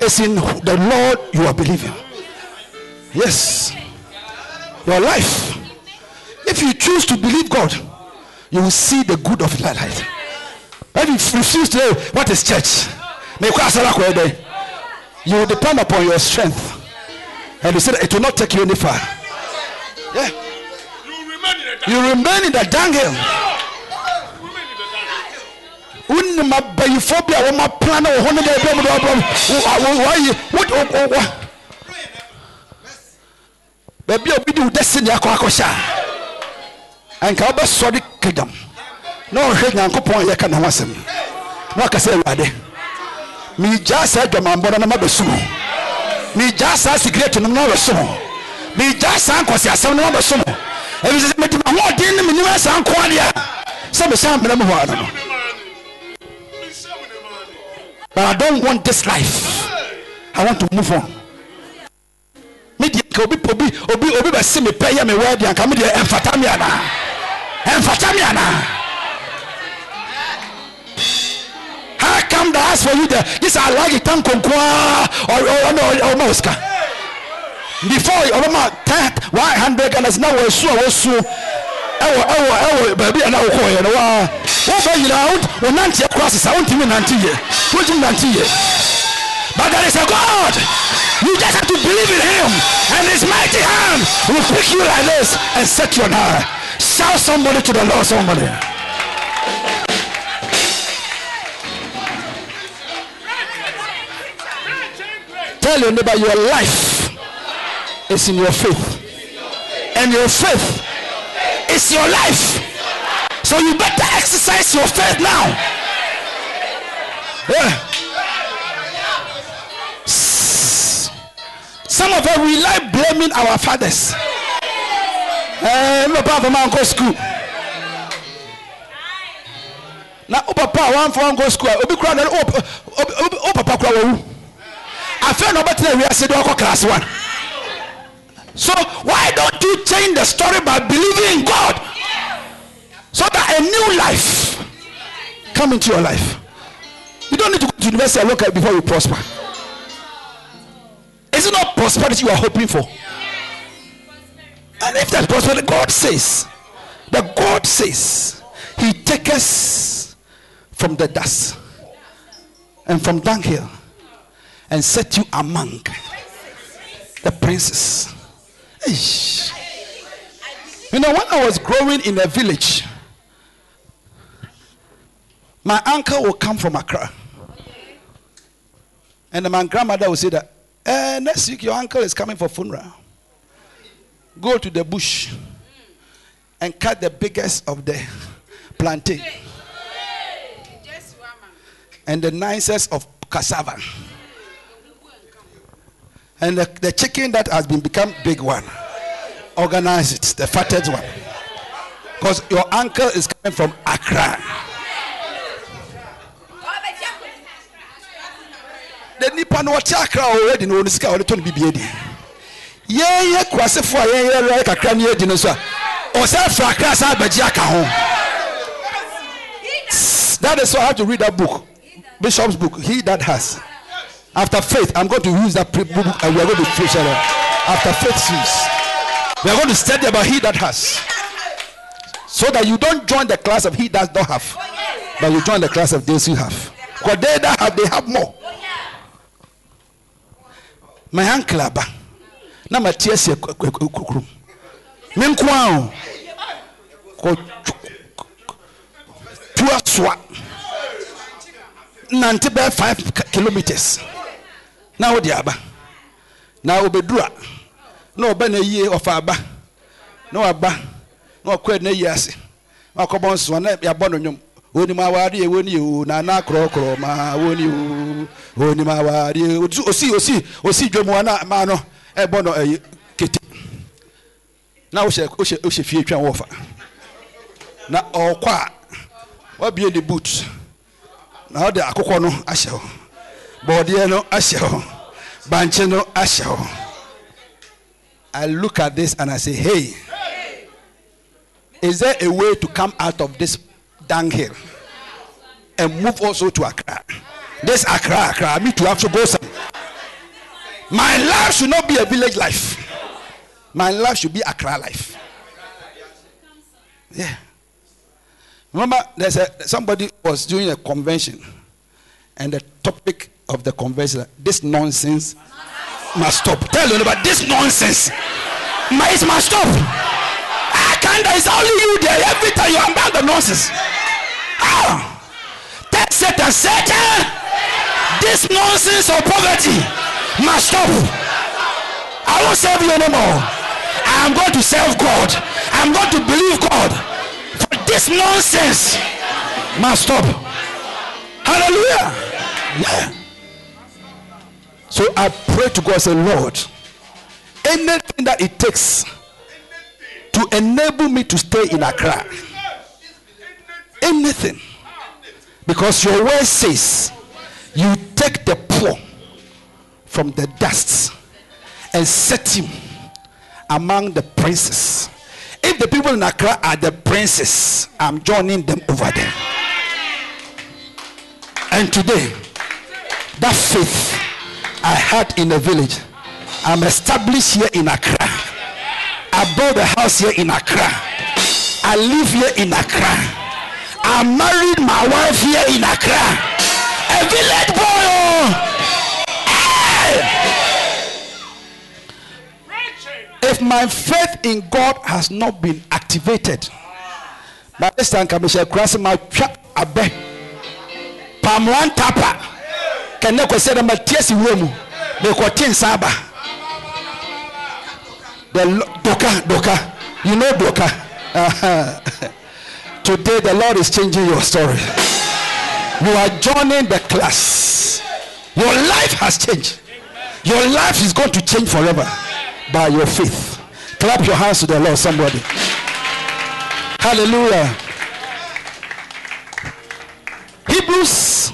[SPEAKER 3] is in the Lord you are believing. Yes. Your life. If you choose to believe God, you will see the good of life. If you refuse to what is church, you will depend upon your strength. And you said it will not take you any far. Yeah. You remain in the dunghill. wonim abayifo bi a wɔma plan wɔ hɔ no dɛ bɛm dɛ wayi baabi a destiny a na ɔhwɛ nyankopɔn a yɛka ne ho asɛm na waka sɛ awurade meegyaa na mabɛso mo meegyaa saa na mabɛso mo meegyaa saa nkɔseasɛm no mabɛso mo ɛfisɛ sɛ mede mahoɔden ne menim saa nko adeɛ sɛ mehyɛ mmerɛ mu hɔ ana no but I don't want this life. I want to move on. Me deɛ nka obi obi obi obi bɛ se me pɛ yɛ me wɛ deɛ nka me deɛ ɛmfata mi ana ɛmfata mi ana. How come they ask for you there? This I like it. Or or or moska. Before ọbɛma ten one hundred Ghana na wɔ esu a wɔsu ɛwɔ ɛwɔ ɛwɔ baabi a na wɔkɔ yɛ no waa wɔbɛ nyinaa wɔn nante akora sisa wɔn ntumi nante yɛ wɔn ntumi nante yɛ but there is a God. You just have to believe in him and his mighty hand will pick you like this and set you on high. Shout somebody to the Lord somebody. Tell your neighbor your life is in your faith. And your faith is your life. So you better exercise your faith now. Yeah. Some of us we like blaming our fathers. Eh, my papa man go school. Na o papa one for go school. Obi kura na o o- o- o papa kura wawu. afei na ɔbɛtena wiase de ɔkɔ class one so why don't you change the story by believing in god? So that a new life come into your life. You don't need to go to university and look at before you prosper. Is it not prosperity you are hoping for? And if that prosperity god says that god says he take us from the dust and from dunghill and set you among the princes. You know when i was growing in a village my uncle will come from accra. And my grandmother will say that eh, next week your uncle is coming for funeral. Go to the bush and cut the biggest of the plantain and the nicest of cassava and the, the chicken that has been become big one organize it the fattest one. Because your uncle is coming from accra. The nipa no ɔte akra a ɔwɔ di no ɔno sika a ɔde to no bibie di yɛn yɛ kurasefo a yɛn yɛ yɛ kakra no yɛ di no so a ɔsɛ fra akra san abɛgye aka ho that is why i have to read that book bishop's book he that has after faith i'm going to use that book and we are going to preach it after faith sees we are going to study about he that has so that you don't join the class of he that don't have but you join the class of those who have because they that have they have more my uncle aba na ma tie asie kukurum me nko a o kɔ tu nante five kilometers na wode aba. Na obɛdura na ɔba na yie ɔfa aba. Na waba na ɔkɔ na yi ase. Na ɔkɔbɔ nsoa na yɛabɔ no nnwom. Onim awade yɛ wɔni o nana korɔkorɔ ma wɔni o. Onim awade yɛ osi osi osi dwom wa na maa no ɛbɔ no ɛyɛ kete. Na wohyɛ wohyɛ wohyɛ fie twa wɔfa na ɔkɔ a wabie ne boot. Na ɔde akokɔ no ahyɛ hɔ bɔɔdeɛ no ahyɛ hɔ bankye hɔ i look at this and i say hey is there a way to come out of this dunghill and move also to accra? This accra accra me to have to go some. My life should not be a village life. My life should be accra life. Yeah. Remember there's a somebody was doing a convention and the topic of the convention. This nonsense must stop. Tell them about this nonsense it must stop. I can't it's only you there. Every time you are about the nonsense. Ah. Tell Satan Satan this nonsense of poverty must stop. I won't serve you anymore I am going to serve God. I'm going to believe God. For this nonsense must stop. Hallelujah. Yeah so I pray to God say Lord anything that it takes to enable me to stay in Accra anything because your word says you take the poor from the dust and set him among the princes. If the people in Accra are the princes I'm joining them over there. And today that faith I had in the village. I'm established here in Accra. I bought a house here in Accra. I live here in Accra. I married my wife here in Accra. A village boy oh. Hey! if my faith in God has not been activated by this time kamisha kurasi ma twa abɛ pamuwa ntapa kɛnɛ kɔ sɛ dɛmɛ tie si wura mu mɛkɔ tie nsa aba the doka doka you know doka Uh-huh. today the Lord is changing your story you are joining the class your life has changed your life is going to change forever by your faith. Clap your hands to the Lord, somebody. Hallelujah. Hebrews,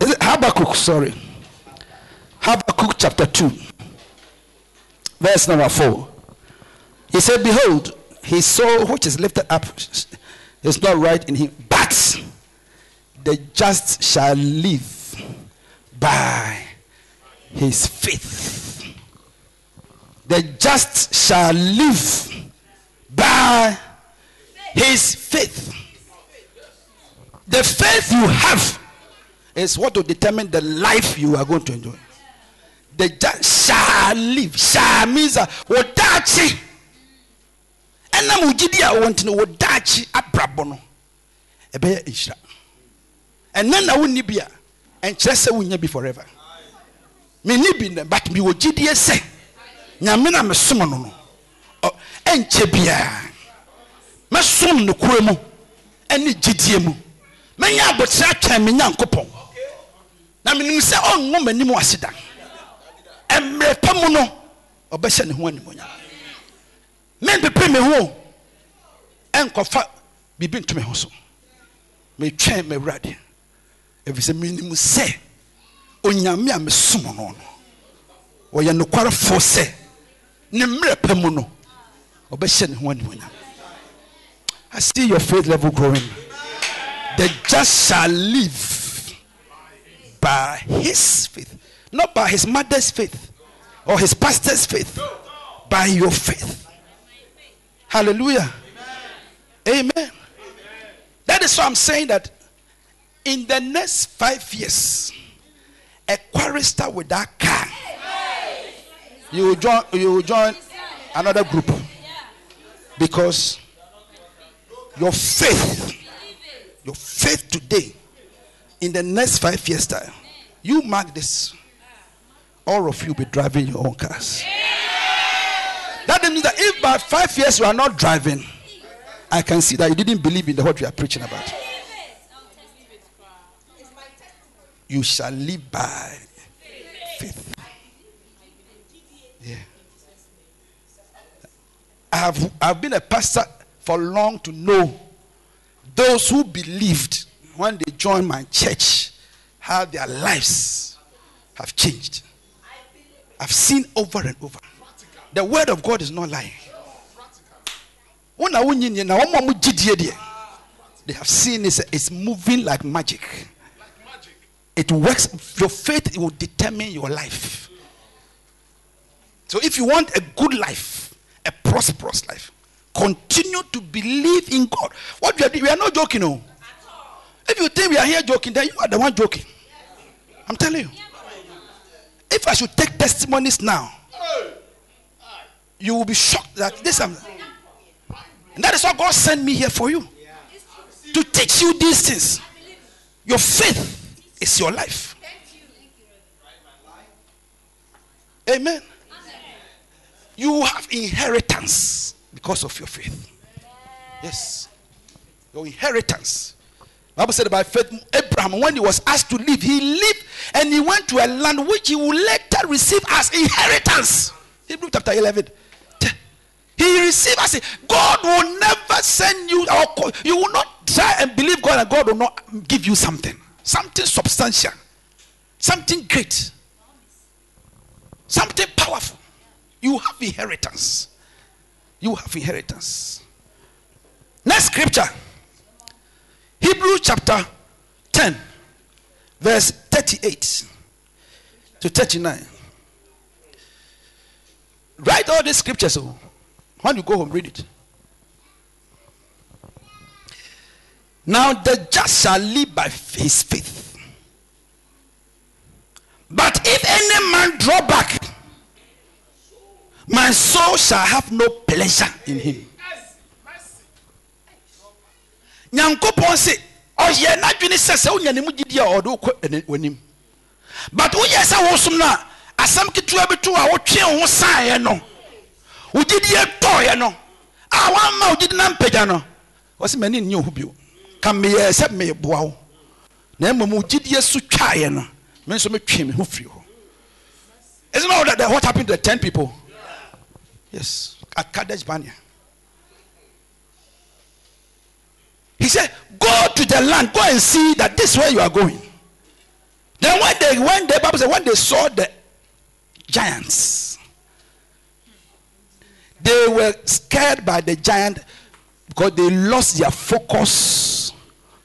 [SPEAKER 3] is it Habakkuk? Sorry. Habakkuk chapter 2, verse number 4. He said, Behold, his soul which is lifted up is not right in him, but the just shall live by his faith. The just shall live by his faith. The faith you have is what will determine the life you are going to enjoy. The just shall live. Shall means wodachi. ɛnam ogyidi a wɔwɔ nti no wodaakye abrabɔ no ɛbɛyɛ nhyira ɛnɛ na wonni bi a ɛnkyerɛ sɛ wonya forever menni bi but mewɔ gyidie sɛ nyame na mesom no no ɛnkyɛ biara mɛsom no kura mu ɛne gyidie mu mɛnya abotire atwɛn me nyankopɔn na menim sɛ ɔnwo m'anim ase da. Mmerɛ pa mu no ɔbɛhyɛ ne ho animonyam mempepe me ho. Ɛnkɔfa biribi nto me ho so. Metwɛn m'awurade ɛfiri sɛ menim sɛ onyame a mesom no no ɔyɛ nokwarefoɔ sɛ ne mmerɛ pa mu no ɔbɛhyɛ ne ho animonyam I see your faith level growing. The just shall live by his faith, not by his mother's faith or his pastor's faith, by your faith. Hallelujah. Amen. That is why I'm saying that in the next five years, a chorister with that car, you will join, you will join another group because your faith, your faith today, in the next five years' time, you mark this. All of you be driving your own cars. That means that if by five years you are not driving, I can see that you didn't believe in the, what we are preaching about. You shall live by faith. Yeah. I have I've been a pastor for long to know those who believed when they joined my church how their lives have changed. I've seen over and over. The word of God is not lying. They have seen it, it's moving like magic. It works. Your faith will determine your life. So if you want a good life, a prosperous life, continue to believe in God. What we are doing, we are not joking, no. If you think we are here joking, then you are the one joking. I'm telling you. If I should take testimonies now, you will be shocked that this am and that is why God sent me here for you to teach you these things. Your faith is your life. Amen. You have inheritance because of your faith. Yes. Your inheritance. Bible said about faith, Abraham, when he was asked to leave, he lived and he went to a land which he would later receive as inheritance. Hebrew chapter 11. He received as God will never send you or you will not try and believe God and God will not give you something. Something substantial. Something great. Something powerful. You have inheritance. You have inheritance. Next scripture. Hebrew chapter 10, verse 38 to 39. Write all these scriptures. Oh. When you go home, read it. Now the just shall live by his faith. But if any man draw back, my soul shall have no pleasure in him. Nyankopɔn se ɔyɛ n'adwene sɛ sɛ wonya ne mu gyidi a ɔde wokɔ w'anim. But woyɛ sɛ wosom no a asɛm ketewa bi to a wotwee wo ho saeɛ no. Wo gyidie tɔɔeɛ no. A woama wo gyidi no mpagya no. Ɔsɛ m'ani nnyɛ wo ho bio. Ka meyɛɛ sɛ meyɛboa wo. Na mmom wo gyidie so twaeɛ no me nso metwee me ho firi hɔ. Isn't all that, that what happened to the 10 people? Yes. At kadesh barnea He said, Go to the land, go and see that this is where you are going. Then when they when the Bible said when they saw the giants. They were scared by the giant because they lost their focus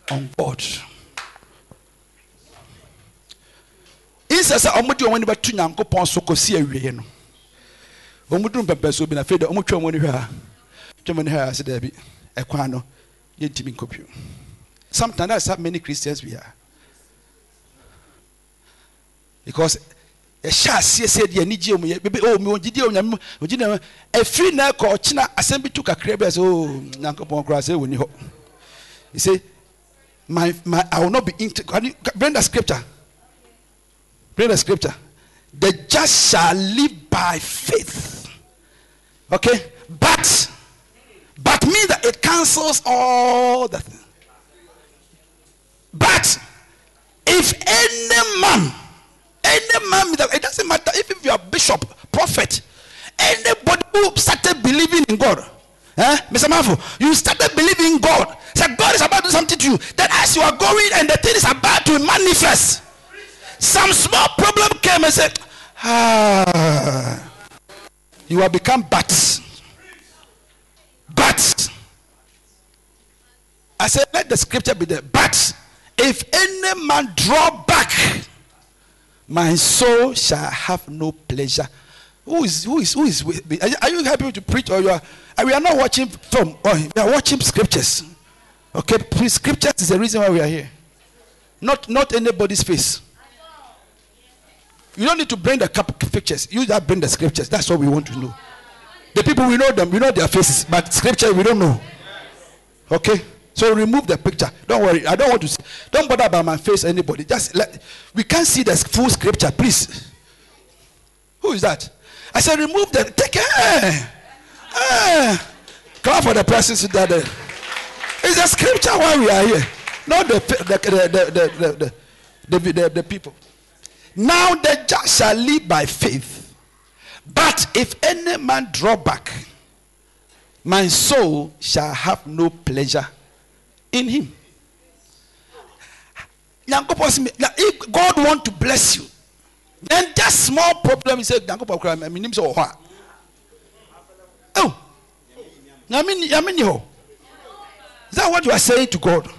[SPEAKER 3] on God. Instead sɛ ɔmo de ɔmo ani bɛto nyankopɔn so kɔsi awie no ɔmo duru mpɛmpɛnso bi na afei de ɔmo twɛ ɔmo ani hwɛ a twɛ ɔmo ani hwɛ no yɛntumi nkɔ bio sometimes that's how many christians we are. Because eh, yɛhyɛ aseɛ sɛ deɛ ani gye ɔmo yɛ bebe o mi ogyi di ɔmo nyame ogyi di ɔmo efiri eh, na ɛkɔ ɔkyina asɛm bi tu kakra bi a sɛ o oh, nyankopɔn koraa sɛ wɔni hɔ you say my my i will not be inter bring the scripture. Bring the scripture. The just shall live by faith. Okay? But but means that it cancels all the thing. but if any man any man it doesn't matter if, you are bishop prophet anybody who started believing in god eh mr Mafo, you started believing in god say god is about to do something to you then as you are going and the thing is about to manifest some small problem came and said ah you have become but but i said let the scripture be there but if any man draw back my soul shall have no pleasure. Who is who is who is with me? Are you, are you happy to preach or you are? we are not watching film. Oh, we are watching scriptures. Okay, scriptures is the reason why we are here. Not not anybody's face. You don't need to bring the cup pictures. You just bring the scriptures. That's what we want to know. The people we know them, we know their faces, but scripture we don't know. Okay. So remove the picture. Don't worry. I don't want to. See, don't bother about my face. Anybody. Just let. We can't see the full scripture, please. Who is that? I said remove the. Take care. Ah. Clap for the person there. there. It's the scripture why we are here, not the the the the the the, the, the, people. Now the shall live by faith. But if any man draw back, my soul shall have no pleasure in him. If God want to bless you, then that small problem is. Oh. Is that what you are saying to God?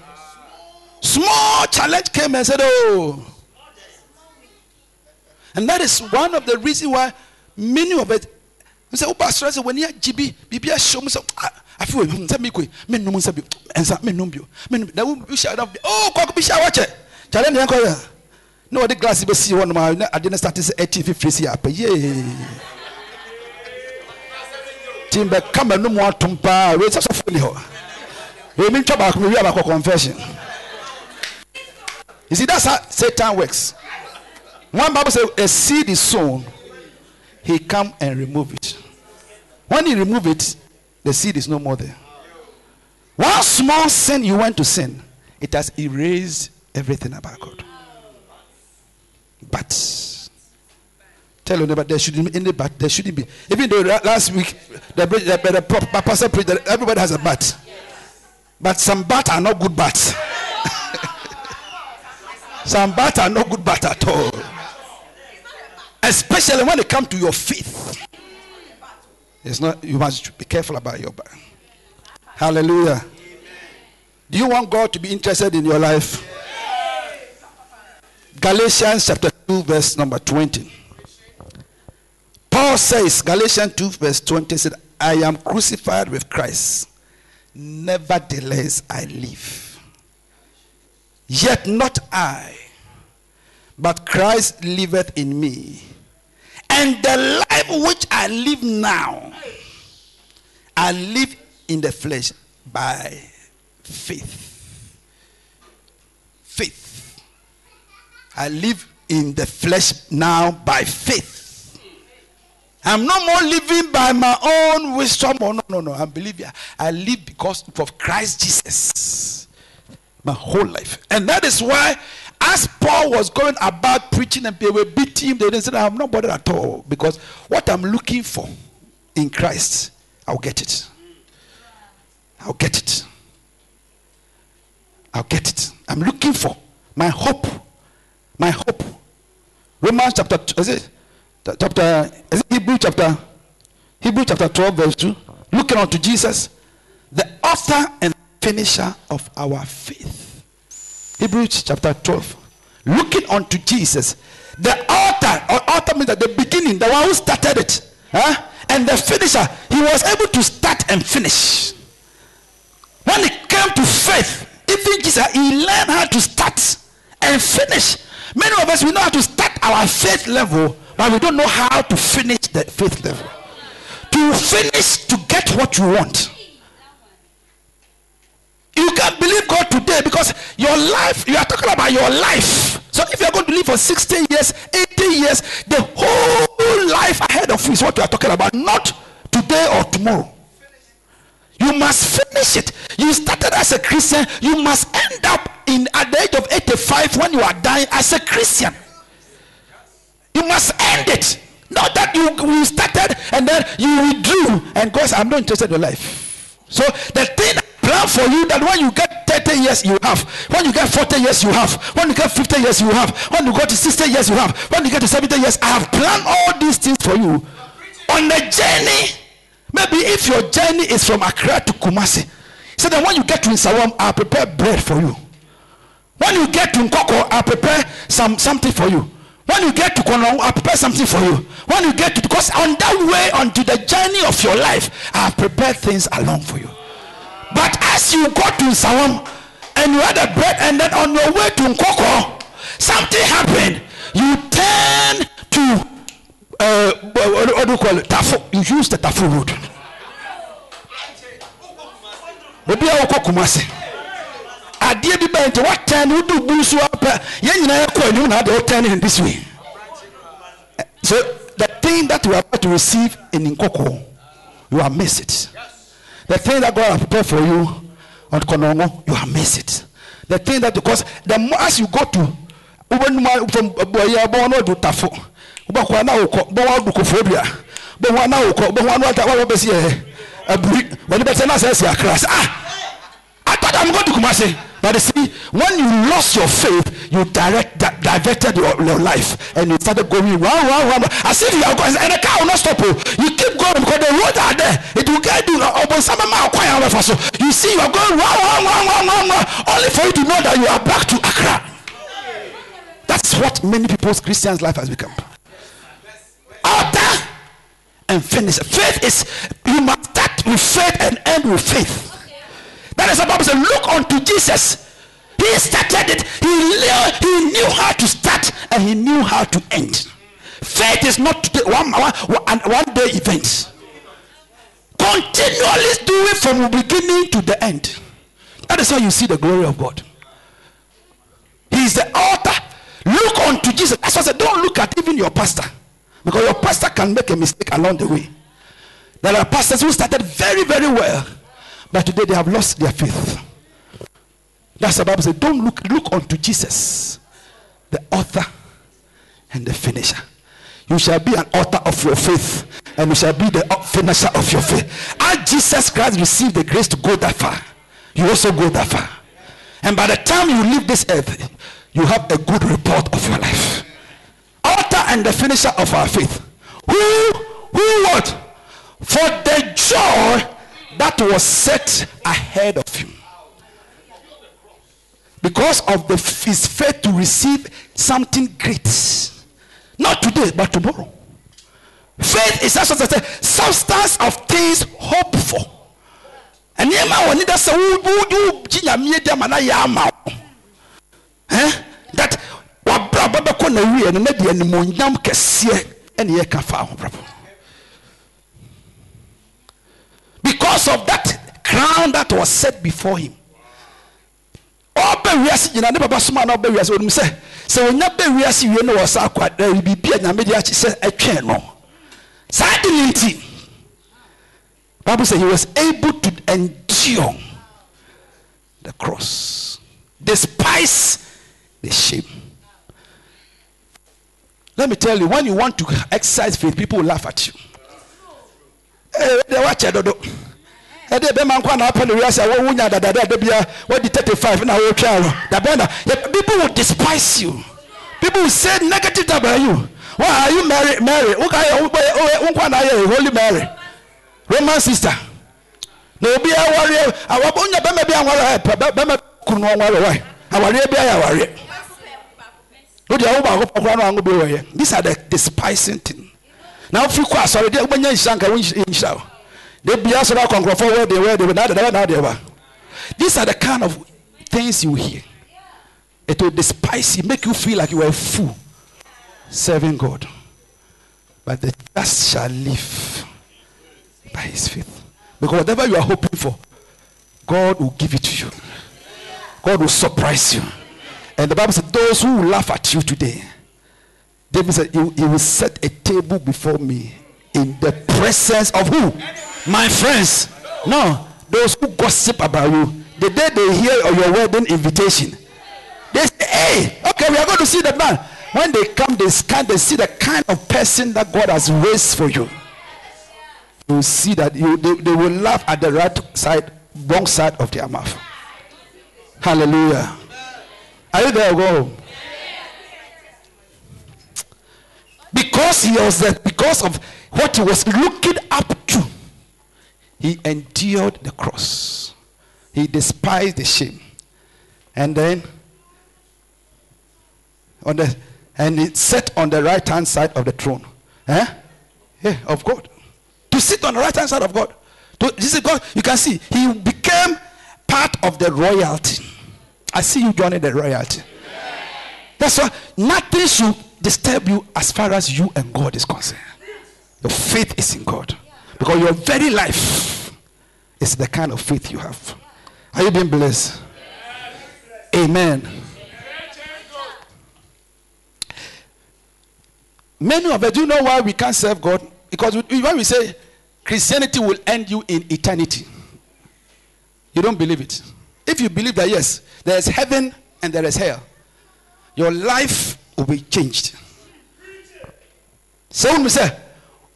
[SPEAKER 3] Small challenge came and said, "Oh." And that is one of the reasons why many of it. sɛ woba asɔre sɛ w'ani agye bi biribi ahyɛ mu sɛ "Ah, afe wɔ hu sɛ mekoi mennom nsa bio ɛnsa mennom bio na wo hyɛ da oh kɔkɔ bi hyɛ a wakyɛ kyale ne yɛnkɔ yɛ na wɔde glass bɛsi hɔ nom a na ade no starte sɛ ɛti fifiri si apɛ yee nti bɛka m'anom atom paa wei sɛ sɔfo ni hɔ ɛmi ntwa baako mewie a baakɔ confession. You see that's how satan works. One bible say a seed is sown he come and remove it. When he remove it, the seed is no more there. One small sin you went to sin, it has erased everything about God. But tell your neighbor there shouldn't be any but. There shouldn't be. Even though last week the, the, the, the pastor preached that everybody has a but, but some but are not good bats. some but are not good but at all especially when it comes to your faith. It's not you must be careful about your back. Hallelujah. Do you want God to be interested in your life? Galatians chapter 2, verse number 20. Paul says, Galatians 2, verse 20 said, I am crucified with Christ. Nevertheless, I live. Yet not I, but Christ liveth in me. And the life which I live now, I live in the flesh by faith. Faith. I live in the flesh now by faith. I'm no more living by my own wisdom. Oh, no, no, no. I believe I live because of Christ Jesus my whole life. And that is why, as Paul was going about preaching and they were beating him, they didn't say, I'm not bothered at all because what I'm looking for in Christ, I'll get it. I'll get it. I'll get it. I'm looking for my hope. My hope. Romans chapter, is it? Chapter is it Hebrew chapter Hebrew chapter 12 verse 2. Looking unto Jesus, the author and finisher of our faith. Hebrews chapter 12. Looking unto Jesus, the author, or author means at the beginning, the one who started it, huh? and the finisher. He was able to start and finish. When it came to faith, even Jesus, he learned how to start and finish. Many of us, we know how to start our faith level, but we don't know how to finish the faith level. To finish, to get what you want. You can believe God today because your life, you are talking about your life. So if you're going to live for 60 years, 80 years, the whole life ahead of you is what you are talking about, not today or tomorrow. You must finish it. You started as a Christian, you must end up in at the age of 85 when you are dying as a Christian. You must end it. Not that you, you started and then you withdrew and God said, I'm not interested in your life. So the thing plan for you that when you get 30 years you have, when you get 40 years you have, when you get 50 years you have, when you go to 60 years you have, when you get to 70 years, I have planned all these things for you. On the journey, maybe if your journey is from Accra to Kumasi, so then when you get to Nsawam, I'll prepare bread for you. When you get to Nkawkaw, I'll prepare some something for you. When you get to Kono, I'll prepare something for you. When you get to because on that way onto the journey of your life, I have prepared things along for you. But as you go to Sawam and you had a bread, and then on your way to Nkawkaw, something happened. You turn to uh, what, do you call it? Tafo. You use the Tafo road. Obi a wokɔ Kumasi. Adeɛ bi bɛn nti watɛn wodu bu nso apɛ yɛn nyinaa yɛkɔ anim na ade wotɛn in this way. So the thing that you are about to receive in Nkawkaw, you have missed it. The thing that God has prepared for you on Konongo, you have missed it. The thing that because the more as you go to from uh, bɔyɛ bɔn do tafo. Wobɛkɔ na wokɔ bɔn wa do kofo dua bɔn wa na wokɔ bɔn wa no ata wa bɛsi yɛ aburi wɔde bɛtɛ na sɛ ɛsi akra sɛ ah! I thought I'm going to Kumasi. But you see, when you lost your faith, you direct di- diverted your, your life and you started going round, round, round. As if you are going, and the car will not stop you. You keep going because the roads are there. It will get you. uh, So you see, you are going round, round, round, round, round, only for you to know that you are back to Accra. That's what many people's Christians' life has become. Order and finish. Faith is you must start with faith and end with faith. That is the Bible says, look unto Jesus. He started it. He knew, he knew how to start and he knew how to end. Faith is not one, one, one, day event. Continually do it from beginning to the end. That is how you see the glory of God. He is the author. Look unto Jesus. That's why I said, don't look at even your pastor. Because your pastor can make a mistake along the way. There are pastors who started very, very well, but today they have lost their faith. That's the Bible says, don't look, look unto Jesus, the author and the finisher. You shall be an author of your faith, and you shall be the finisher of your faith. As Jesus Christ received the grace to go that far, you also go that far. And by the time you leave this earth, you have a good report of your life. Author and the finisher of our faith. Who, who what? For the joy that was set ahead of him. Because of the, his faith to receive something great. Not today, but tomorrow. Faith is as I say, substance of things hoped for. And nneɛma a wɔne da sɛ wo- wo- wo gye nyame ama na yɛ ama wo. Eh? that wabrabɔ bɛkɔ na wie no na kɛseɛ ɛne yɛka fa ahobrabɔ because of that crown that was set before him. Ɔbɛ bible say he was able to endure the cross despise the shame. Let me tell you when you want to exercise faith people will laugh at you Eh, ɛdɛ wakyɛ dodo ɛdɛ bɛma nkwa na no wiase a wɔwonya dadada da bia wɔde 35 na wɔtwa no dabɛ na yɛ- people will despise you People will say negative about you. Why are you Mary? Mary? Who can you? Holy Mary, Roman sister. Na obi awari awa onya bɛmɛ bi anware bɛmɛ kunu awareɛ bi ayɛ awareɛ. O de awo baako pɔkura na ango bi wɔ yɛ. These are the despising things. Na ofiri kɔ asɔre de wobɛnya nhyira wo nhyira o. De bia asɔre akɔnkorɔfo wɔ de wɔ de na de na na de ba. These are the kind of things you hear. It will despise you, make you feel like you are a fool serving God. But the just shall live by his faith. Because whatever you are hoping for, God will give it to you. God will surprise you. And the Bible said, Those who laugh at you today, David said, he will set a table before me in the presence of who? My friends. No, those who gossip about you. The day they hear of your wedding invitation, they say, Hey, okay, we are going to see the man. When they come, they scan, they see the kind of person that God has raised for you. You see that you, they, they will laugh at the right side, wrong side of their mouth. Hallelujah. Are you there? Go home. Because he was there, because of what he was looking up to, he endured the cross. He despised the shame. And then on the and it sat on the right hand side of the throne. Eh? Yeah, of God. To sit on the right hand side of God. To, this is God. You can see he became part of the royalty. I see you joining the royalty. That's why nothing should disturb you as far as you and God is concerned. Your faith is in God. Because your very life is the kind of faith you have. Are you being blessed? Amen. Many of us, do you know why we can't serve God? Because when we say Christianity will end you in eternity, you don't believe it. If you believe that, yes, there is heaven and there is hell, your life be changed. So when we say,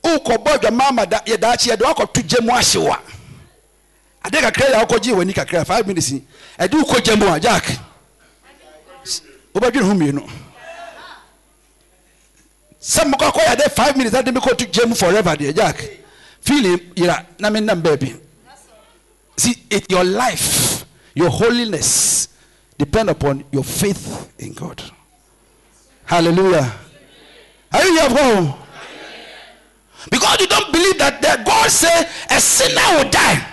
[SPEAKER 3] Oh, kɔbɔ mama da yɛ daakye yɛde wakɔto gya mu ahyew a ade kakra yɛ wakɔgye w'ani five minutes yi ɛde wokɔ gya mu a jack wobɛdwene ho mmienu. Sɛ mokɔkɔ yɛ de five minutes ade mekɔ to gya mu forever deɛ jack feeling yera na menam baabi. See it, your life your holiness depend upon your faith in god hallelujah are you here god because you don't believe that, god say a sinner will die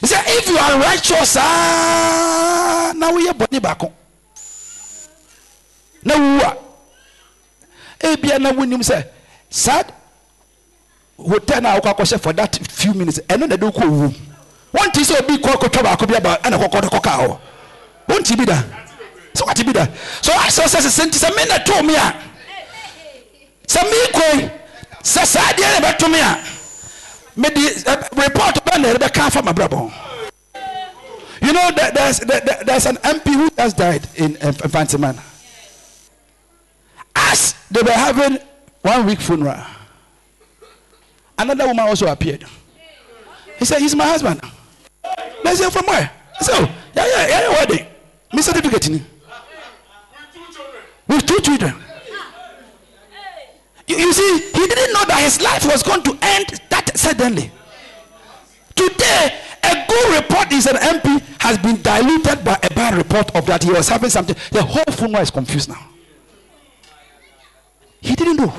[SPEAKER 3] he said if you are righteous ah na woyɛ bɔne baako na wu a ebia na wonim sɛ saa hotel na akɔ akɔhyɛ for that few minutes ɛno na de wokɔ wu wɔnti sɛ obi kɔ kɔtɔ baako bi aba ɛna kɔkɔ de kɔka hɔ wɔnti bi da sɛ wate bi da so asɛ sɛ sɛ nti sɛ me na to me a sɛ meekɔ sɛ saa deɛ bɛto me a mede eh, report bɛ na yɛde bɛka afa mabrabɔ you know that there's, there, there- there's an mp who just died in Infantiman. as they were having one week funeral another woman also appeared. He said he's my husband. They said from where? He said oh yeah yeah, yeah wedding me certificate ni with two children you, you see he didn't know that his life was going to end that suddenly today a good report is an mp has been diluted by a bad report of that he was having something the whole funeral is confused now he didn't know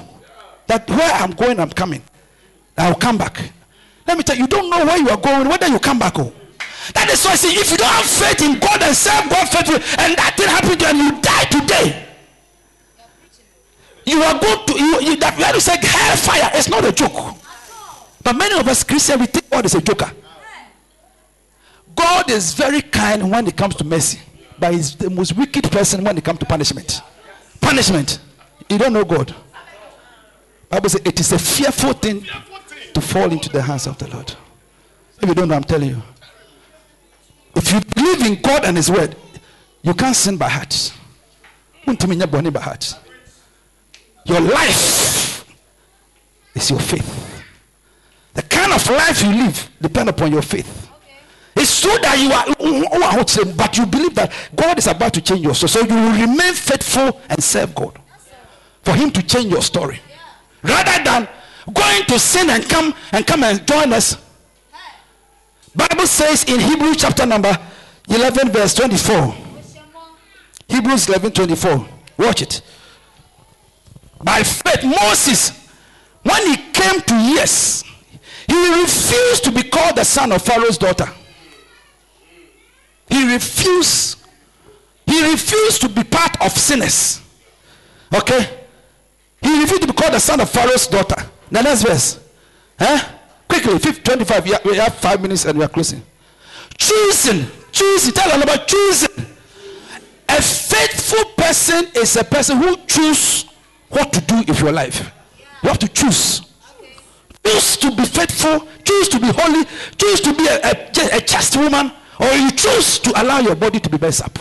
[SPEAKER 3] that where I'm going, I'm coming. I'll come back. Let me tell you, you don't know where you are going, whether you come back. Oh. That is why say, if you don't have faith in God and serve God faithfully, and that thing happened to you and you die today, you are going to, you, you, that when you say hellfire, it's not a joke. But many of us Christians, we think God is a joker. God is very kind when it comes to mercy, but he's the most wicked person when it comes to punishment. Punishment. You don't know God. Bible says it is a fearful thing to fall into the hands of the Lord. If you don't know, I'm telling you. If you believe in God and His word, you can't sin by heart. By heart. Your life is your faith. The kind of life you live depend upon your faith. It's true that you are, I would say, but you believe that God is about to change your story. So you will remain faithful and serve God for Him to change your story, rather than going to sin and come and come and join us. Bible says in Hebrews chapter number 11 verse 24. Hebrews 11 24. Watch it. By faith, Moses, when he came to years, he refused to be called the son of Pharaoh's daughter. He refused. He refused to be part of sinners. Okay? He refused to be called the son of Pharaoh's daughter. The next verse. Huh? Quickly, 50, 25. We have, we have five minutes and we are closing. Choosing. Choosing. Tell them about choosing. A faithful person is a person who chooses what to do with your life. You have to choose. Choose to be faithful. Choose to be holy. Choose to be a, a, a chaste woman. Or you choose to allow your body to be messed up.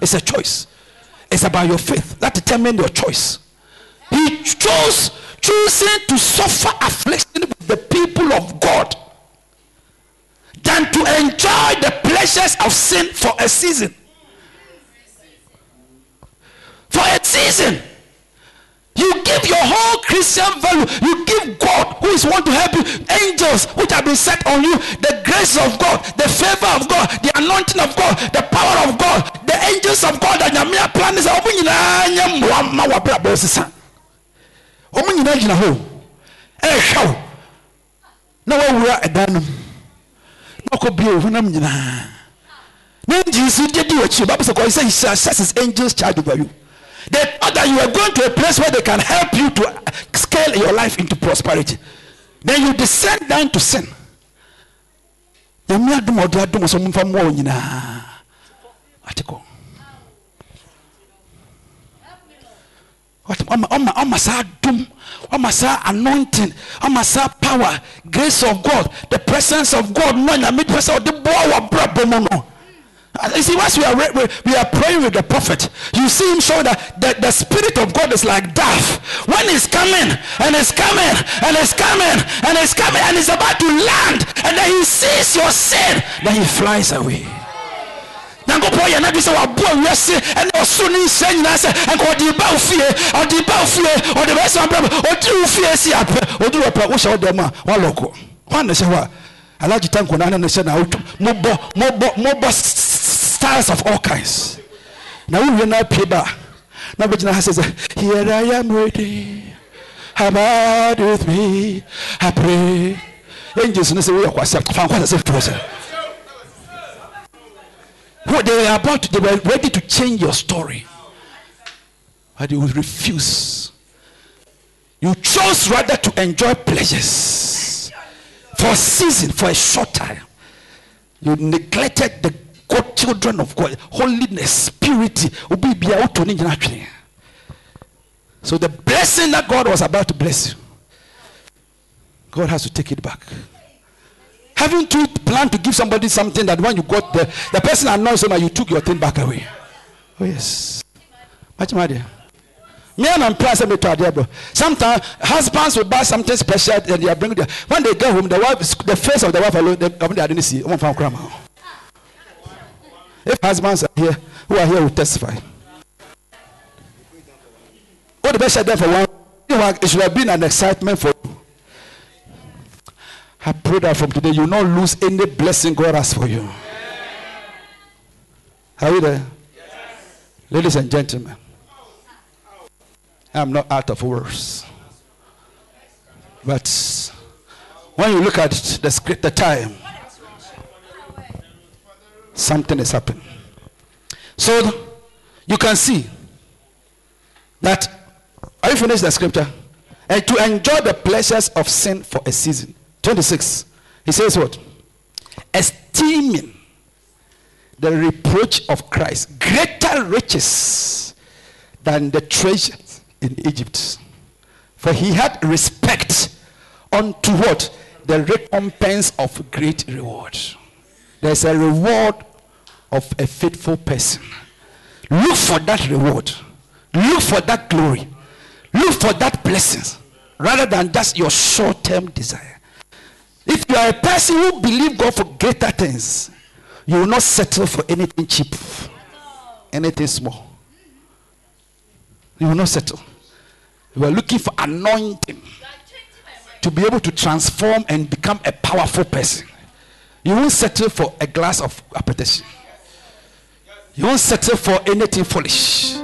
[SPEAKER 3] It's a choice. It's about your faith. That determines your choice. He chose choosing to suffer affliction with the people of God than to enjoy the pleasures of sin for a season. For a season. You give your whole Christian value. You give God, who is want to help you, angels which have been set on you, the grace of God, the favor of God, the anointing of God, the power of God, the angels of God that nyame plan is ɔmo nyinaa gyina hɔ ɛrehwɛ wo na wawura ɛdan no mu na ɔkɔ bie wo honam nyinaa. Na ngyi so gye di w'akyi Bible sɛ kɔ sɛ he shall his angels charge over you. They thought that you are going to a place where they can help you to scale your life into prosperity. Then you descend down to sin. What- ɔma saa adom ɔma saa anointing ɔma saa power grace of god the presence of god no nyame pɛ sɛ ɔde boa wɔ brabɔ mu no You see, once we are re- we, are praying with the prophet, you see him show that the, the spirit of God is like dove. When he's coming and it's coming and it's coming and it's coming and it's about to land, and then he sees your sin, then he flies away. nyankopɔn yɛ n'adwe sɛ waboa wiase ɛne ɔsoro ne nhyira nyinaa sɛ ɛnka ɔde ba wo fie ɔde ba wo fie ɔde bɛsɛ wabrɛ ɔdiri wo fie si apɛ ɔdiri wɔ pɛ wohyɛ wo dɛm a woalɔkɔ na hyɛ hɔ a alagye tanko na ne hyɛ na wotwa mobɔ mobɔ mobɔ styles of all kinds. Na wowie no apue ba na wobɛgyina ha here I am ready. Abide with me. I pray. Angels no sɛ woyɛ kwasɛ fa nkwasɛ sɛ fitɔ sɛ what they were about to, they were ready to change your story. But you refuse. You chose rather to enjoy pleasures for a season for a short time. You neglected the god children of god holiness purity so the blessing that god was about to bless you god has to take it back. Haven't you planned to give somebody something that when you got the the person announced him and you took your thing back away. Oh yes. Much matter me and I'm me to. Sometimes husbands will buy something special and they are bringing when they get home, the wife the face of the wife alone, they, they didn't see. If husbands are here, who are here will testify. What the best there for one, it should have been an excitement for you. I pray that from today you will not lose any blessing God has for you. Are you there? Ladies and gentlemen, I'm not out of words. But when you look at the script, the time, something is happening. So you can see that. You finished the scripture? And to enjoy the pleasures of sin for a season. 26. He says what? Esteeming the reproach of Christ greater riches than the treasures in Egypt. For he had respect unto what? The recompense of great reward. There's a reward of a faithful person. Look for that reward. Look for that glory. Look for that blessing rather than just your short term desire. If you are a person who believes God for greater things, you will not settle for anything cheap, anything small. You will not settle. You are looking for anointing to be able to transform and become a powerful person. You won't settle for a glass of appetition. You won't settle for anything foolish.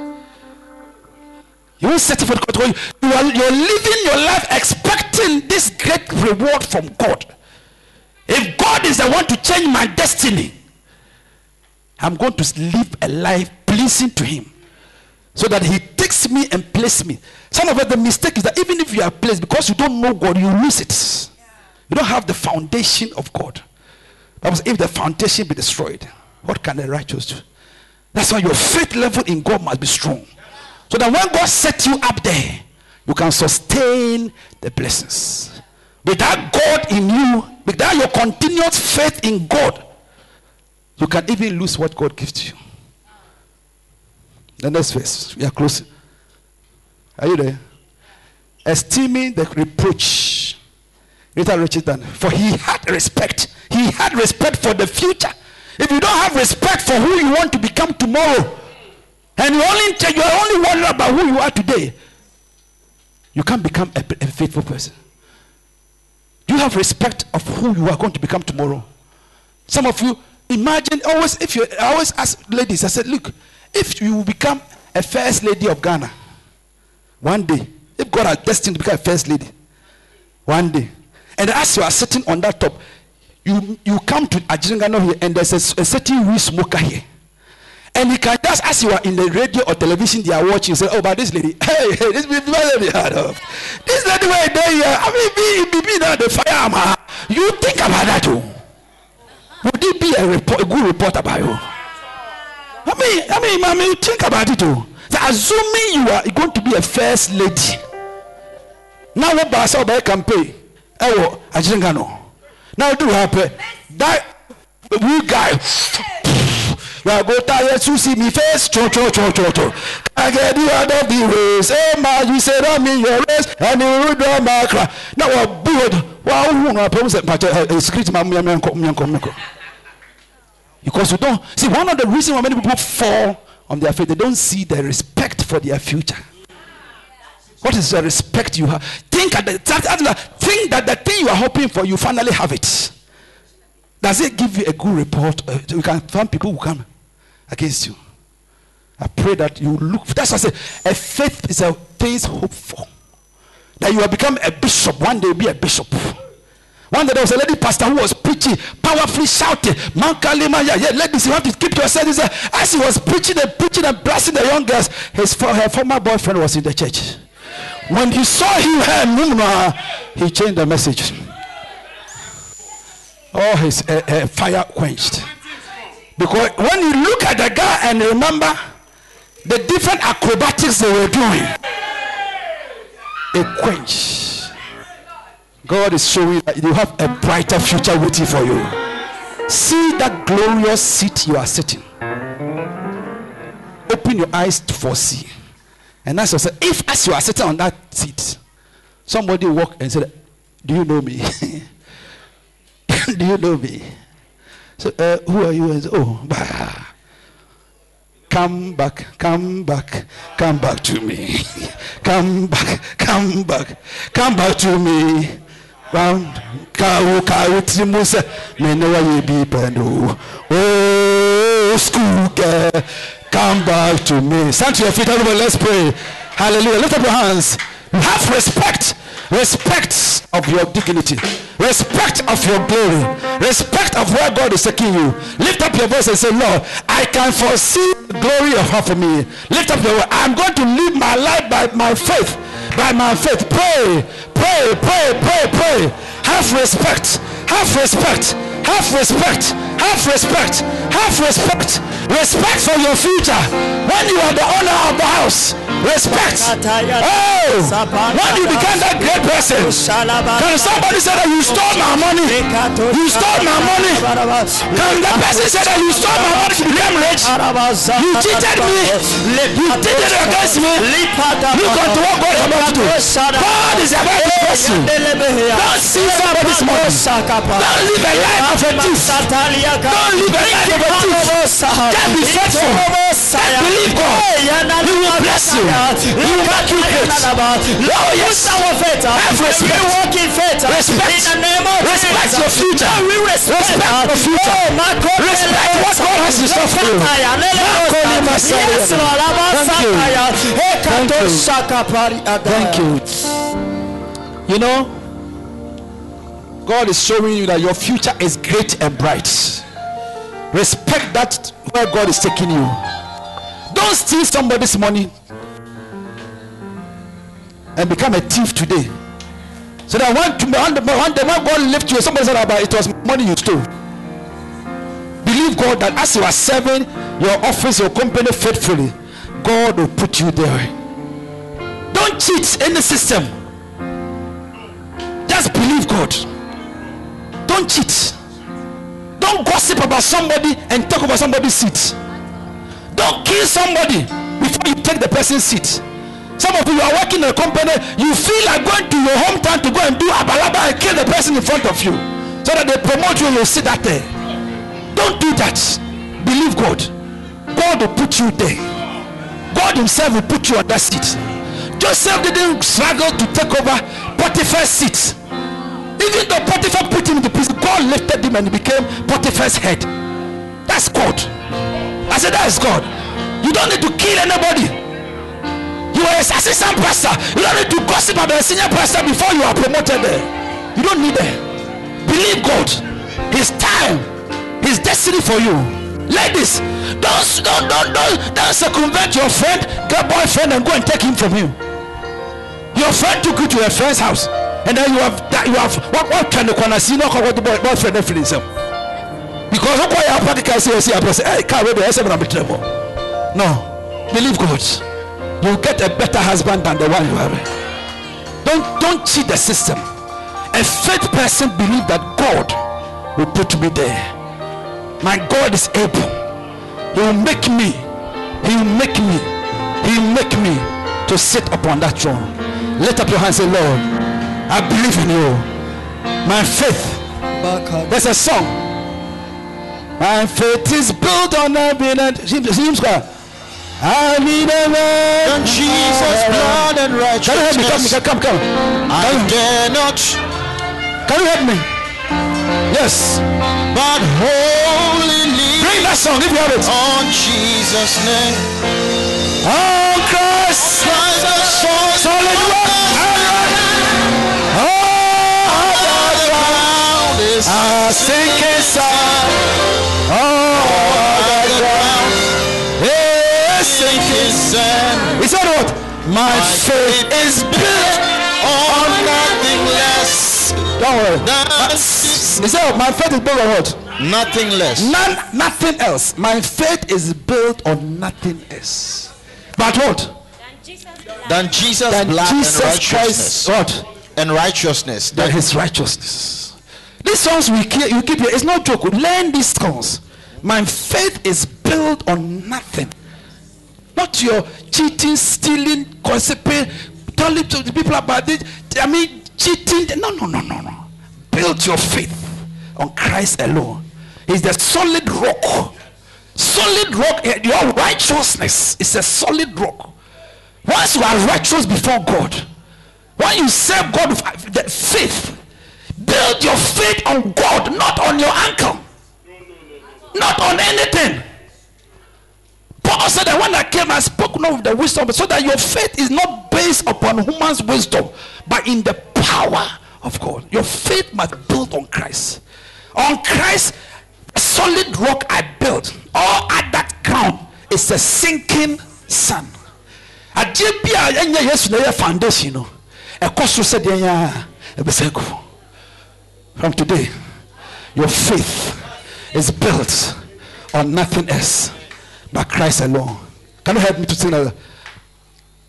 [SPEAKER 3] You won't settle for the you are you're living your life expecting this great reward from God. If God is the one to change my destiny, I'm going to live a life pleasing to Him so that He takes me and places me. Some of us, the mistake is that even if you are placed, because you don't know God, you lose it. You don't have the foundation of God. Because if the foundation be destroyed, what can the righteous do? That's why your faith level in God must be strong. So that when God sets you up there, you can sustain the blessings. Without God in you, without your continuous faith in God, you can even lose what God gives you. The next verse, we are closing. Are you there? Esteeming the reproach greater than, for he had respect. He had respect for the future. If you don't have respect for who you want to become tomorrow, and you only you are only worried about who you are today, you can't become a, a faithful person. Do you have respect of who you are going to become tomorrow? Some of you imagine always if you I always ask ladies, I said, look, if you will become a first lady of Ghana, one day, if God has destined to become a first lady, one day, and as you are sitting on that top, you you come to Ajingano here, and there's a, a certain weed smoker here. And he can just, as you are in the radio or television, they are watching, say, Oh, but this lady, hey, hey, this lady, lady heard of. This lady where they here, I mean, be, be, be the fire, man. Ah. You think about that, too. Would it be a, report, a good report about you? I mean, I mean, I mean, think about it, too. So assuming you are going to be a first lady. Now, what Basa Obey campaign? Oh, Ajingano. Now, do happen. That we guy. Well, go tired to see me face. Cho, cho, cho, cho, cho. I get you out of the race. Hey, man, you said I'm in your race. And you will draw my cry. Now, what good? Wow? I a script, my man, man. Because you don't see one of the reasons why many people fall on their faith, they don't see the respect for their future. What is the respect you have? Think the think that the thing you are hoping for, you finally have it. Does it give you a good report? Uh, you can find people who come against you. I pray that you look. That's what I say. A faith is a things hoped for. That you will become a bishop. One day, you'll be a bishop. One day there was a lady pastor who was preaching, powerfully shouting, Mankalima, yeah, yeah, ladies, you have to keep yourself. As he was preaching and preaching and blessing the young girls, his her former boyfriend was in the church. When he saw him, he changed the message. All his uh, uh, fire quenched. Because when you look at the guy and remember the different acrobatics they were doing, it quenched. God is showing that you have a brighter future waiting for you. See that glorious seat you are sitting. Open your eyes to foresee. And ask yourself, if as you are sitting on that seat, somebody walk and said, Do you know me? Do you know me? So, uh, who are you? And say, oh, bah. come back, come back, come back to me. come back, come back, come back to me. Ye bi oh school come back to me. Stand to your feet everybody. Let's pray. Hallelujah. Lift up your hands. Have respect. Respect of your dignity. Respect of your glory. Respect of where god is taking you. Lift up your voice and say lord i can foresee the glory of her for me. Lift up your voice i'm going to live my life by my faith. By my faith. Pray. Pray. Pray. Pray. Pray. Have respect. Have respect. Have respect have respect. Have respect. Respect for your future. When you are the owner of the house respect. Oh when you become that great person. Can somebody say that you stole my money? You stole my money. Can the person say that you stole my money to become rich? You cheated me. You cheated against me. Look unto what God is about to do. God is about to bless you. Don't see somebody's money. Don't live a life of a thief. Don't live a life of a thief. Be faithful. Just believe God. He will bless you. He will make you great. Oh yes. Have respect. Respect. Respect your future. Respect your future. Respect what God has in store for you.
[SPEAKER 5] Yes, Lord.
[SPEAKER 3] Thank you. You know, God is showing you that your future is great and bright. Respect that where God is taking you. Don't steal somebody's money and become a thief today. So that one, one, one day when God lift you, somebody said about it was money you stole. Believe God that as you are serving your office, your company faithfully, God will put you there. Don't cheat the system. Just believe God. Don't cheat. Don't gossip about somebody and talk about somebody's seat. Don't kill somebody before you take the person's seat. Some of you are working in a company, you feel like going to your hometown to go and do abalaba and kill the person in front of you so that they promote you and you sit that there. Don't do that. Believe God. God will put you there. God Himself will put you on that seat. Joseph didn't struggle to take over Potiphar's seat. Even though Potiphar put him in the prison, God lifted him and he became Potiphar's head. That's God. I said, That is God. You don't need to kill anybody. You are a assistant pastor. You don't need to gossip about a senior pastor before you are promoted there. You don't need that. Believe God. His time, His destiny for you. Ladies, don't don't don't don't, don't circumvent your friend, get boyfriend, and go and take him from him. Your friend took you to a friend's house, and then you have that you have what what kind of corner see no what the boy boyfriend and himself. Because what boy apart can say say I say wait I am trouble. No, believe God. You get a better husband than the one you have. Don't don't cheat the system. A faith person believe that God will put me there. My God is able. He will make me. He will make me. He will make me to sit upon that throne. Lift up your hands and say, Lord, I believe in you. My faith. There's a song. My faith is built on evidence. Seems God. I need a man.
[SPEAKER 5] And Jesus' blood and
[SPEAKER 3] Can you help me? Come,
[SPEAKER 5] righteousness.
[SPEAKER 3] come, come.
[SPEAKER 5] I dare not,
[SPEAKER 3] Can you help me? Yes.
[SPEAKER 5] but holy.
[SPEAKER 3] Bring that song if you have it.
[SPEAKER 5] on Jesus' name.
[SPEAKER 3] Oh, Christ.
[SPEAKER 5] Christ the source
[SPEAKER 3] Solid rock. Oh,
[SPEAKER 5] of the ground is
[SPEAKER 3] I sink inside. Oh,
[SPEAKER 5] the ground
[SPEAKER 3] yes.
[SPEAKER 5] sinking sand.
[SPEAKER 3] He said what? My faith is built
[SPEAKER 5] on nothing less
[SPEAKER 3] Don't worry.
[SPEAKER 5] than
[SPEAKER 3] He said, My faith is built on what?
[SPEAKER 5] nothing less.
[SPEAKER 3] None, nothing else. My faith is built on nothing else. But what?
[SPEAKER 5] Than Jesus'
[SPEAKER 3] That
[SPEAKER 5] blood
[SPEAKER 3] Jesus
[SPEAKER 5] and
[SPEAKER 3] Christ,
[SPEAKER 5] righteousness.
[SPEAKER 3] what?
[SPEAKER 5] And righteousness.
[SPEAKER 3] That his righteousness. These songs we keep, you keep here. It's no joke. Learn these songs. My faith is built on nothing. Not your cheating, stealing, gossiping, telling to the people about it. I mean, cheating. No, no, no, no, no. Build your faith on Christ alone. He's the solid rock. Solid rock. eh, Your righteousness is a solid rock. Once you are righteous before God, when you serve God with faith, build your faith on God, not on your uncle, not on anything. Paul said that when I came, I spoke not of the wisdom, so that your faith is not based upon human's wisdom, but in the power of God. Your faith must build on Christ. On Christ, solid rock I built. All at that ground is a sinking bi a ɛnyɛ yesu na ɛyɛ ɛkɔ so sɛ deɛ yɛa ɛbɛsɛ gu from today your faith is built on nothing else but christ alone. Can you help me to sing that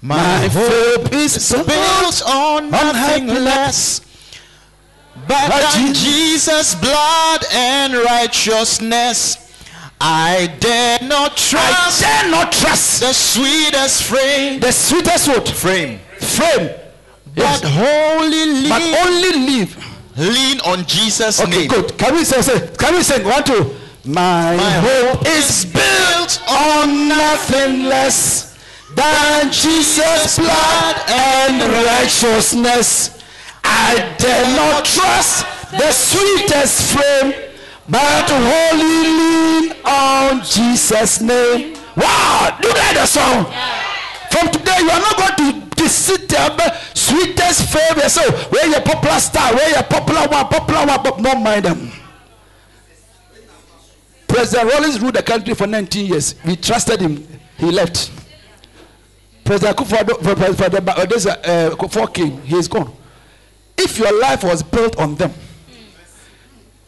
[SPEAKER 5] My hope is built on nothing less but
[SPEAKER 3] But
[SPEAKER 5] than
[SPEAKER 3] Je-
[SPEAKER 5] Jesus' blood and righteousness. I dare not
[SPEAKER 3] i
[SPEAKER 5] trust
[SPEAKER 3] dare not trust
[SPEAKER 5] the sweetest frame,
[SPEAKER 3] the sweetest word.
[SPEAKER 5] Frame,
[SPEAKER 3] frame Yes.
[SPEAKER 5] But wholly
[SPEAKER 3] But only live.
[SPEAKER 5] lean on Jesus'
[SPEAKER 3] Okay,
[SPEAKER 5] name.
[SPEAKER 3] good. Can we say, say can we sing one, two? My,
[SPEAKER 5] My
[SPEAKER 3] hope is built on nothing less than Jesus' blood and righteousness. I dare not trust the sweetest frame, but wholly lean on Jesus' name. Wow, do that the song. From today, you are not going to to sit there, sweetest favorite. So, where your popular star, where your popular one, popular one, but don't mind them. President Rawlings ruled the country for 19 years. We trusted him. He left. President Kufuor, for, for, for the, this, uh, came. He is gone. If your life was built on them,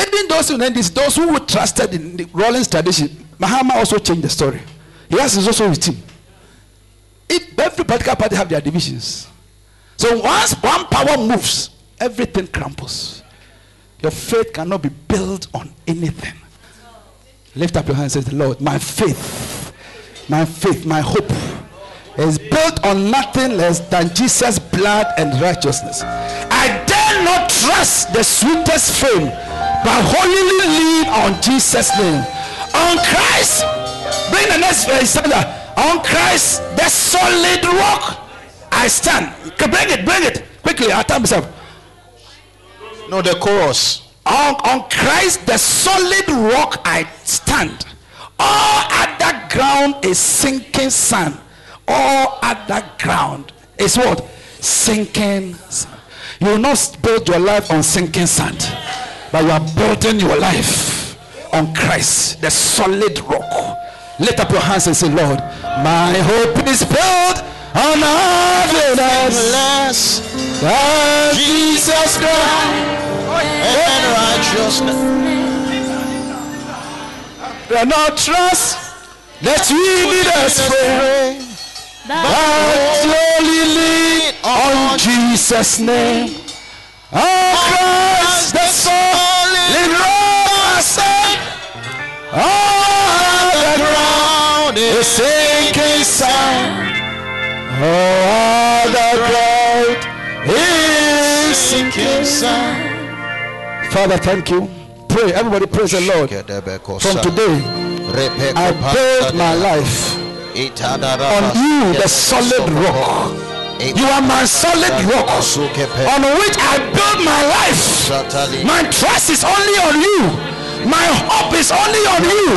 [SPEAKER 3] even those who this, those who trusted in the Rawlings tradition, Mahama also changed the story. He has his also with him. If every political party have their divisions, so once one power moves, everything crumbles. Your faith cannot be built on anything. Lift up your hands and say, Lord, my faith, my faith, my hope is built on nothing less than Jesus' blood and righteousness. I dare not trust the sweetest fame, but wholly lean on Jesus' name. On Christ, bring the next verse. Sandra. On Christ, the solid rock, I stand. Bring it, bring it quickly. I'll tell myself.
[SPEAKER 5] No, the chorus.
[SPEAKER 3] On, on Christ, the solid rock, I stand. All other ground is sinking sand. All other ground is what? Sinking sand. You will not build your life on sinking sand, but you are building your life on Christ, the solid rock. Lift up your hands and say, Lord, my hope is built on
[SPEAKER 5] Bless
[SPEAKER 3] than Jesus Christ.
[SPEAKER 5] and righteousness.
[SPEAKER 3] Do not trust the sweetest friend, but slowly lean on Jesus' name. On Christ the solid rock I stand. All the ground is sinking sand. All oh, the ground is sinking sand. Father, thank you. Pray, everybody praise the Lord. From today, I build my life on you, the solid rock. You are my solid rock on which I build my life. My trust is only on you. My hope is only on you.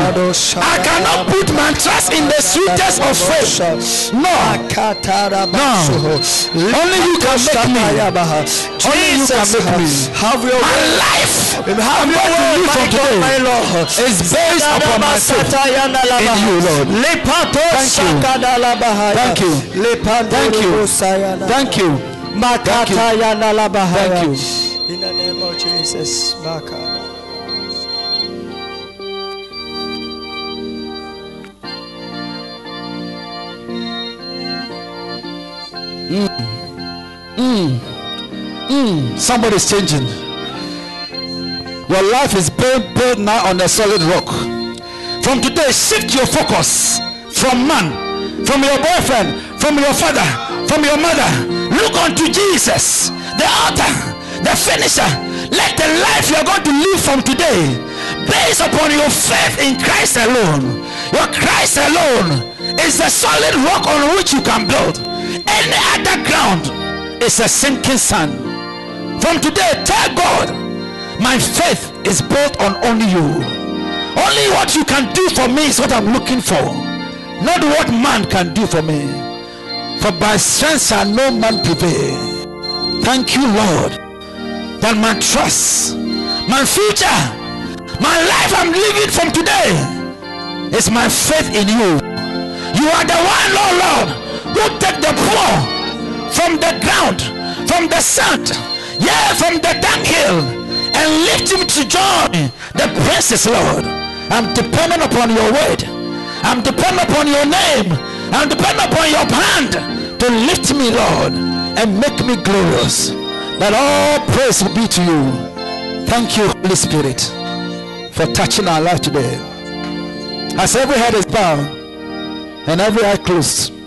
[SPEAKER 3] I cannot put my trust in the sweetest of faith. No. No. Only you can make me. Only you can make me.
[SPEAKER 4] Have your
[SPEAKER 3] My life,
[SPEAKER 4] Have your way, my God, my Lord.
[SPEAKER 3] is based upon my faith in you, Lord. Thank you. Thank you. Thank you. Thank you.
[SPEAKER 4] Makata yanalabahaya.
[SPEAKER 3] Thank you.
[SPEAKER 4] In the name of Jesus. Mm. Mm. Mm. Makata.
[SPEAKER 3] Somebody's changing. Your life is built, built now on a solid rock. From today, shift your focus from man, from your boyfriend, from your father, from your mother. Look unto Jesus, the author, the finisher. Let the life you're going to live from today based upon your faith in Christ alone. Your Christ alone is the solid rock on which you can build. Any other ground is a sinking sand. From today, tell God, my faith is built on only you. Only what you can do for me is what I'm looking for, not what man can do for me. For by strength shall no man prevail. Thank you, Lord, that my trust, my future, my life I'm living from today is my faith in you. You are the one, oh Lord, Lord, who take the poor from the ground, from the sand, yeah, from the dunghill, and lift him to join the princes, Lord. I'm dependent upon your word. I'm dependent upon your name. I'm dependent upon your hand to lift me, Lord, and make me glorious. That all praise will be to you. Thank you, Holy Spirit, for touching our life today. As every head is bowed and every eye closed.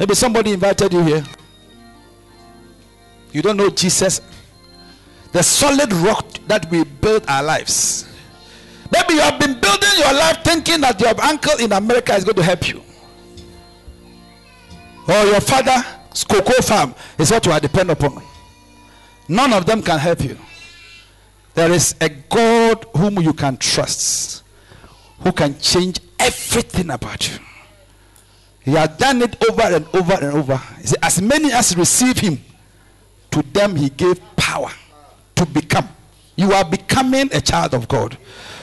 [SPEAKER 3] Maybe somebody invited you here. You don't know Jesus, the solid rock that we build our lives. Maybe you have been building your life thinking that your uncle in America is going to help you. Or your father's cocoa farm is what you are dependent upon. None of them can help you. There is a God whom you can trust, who can change everything about you. He has done it over and over and over. He said, As many as receive him, to them he gave power to become. You are becoming a child of God.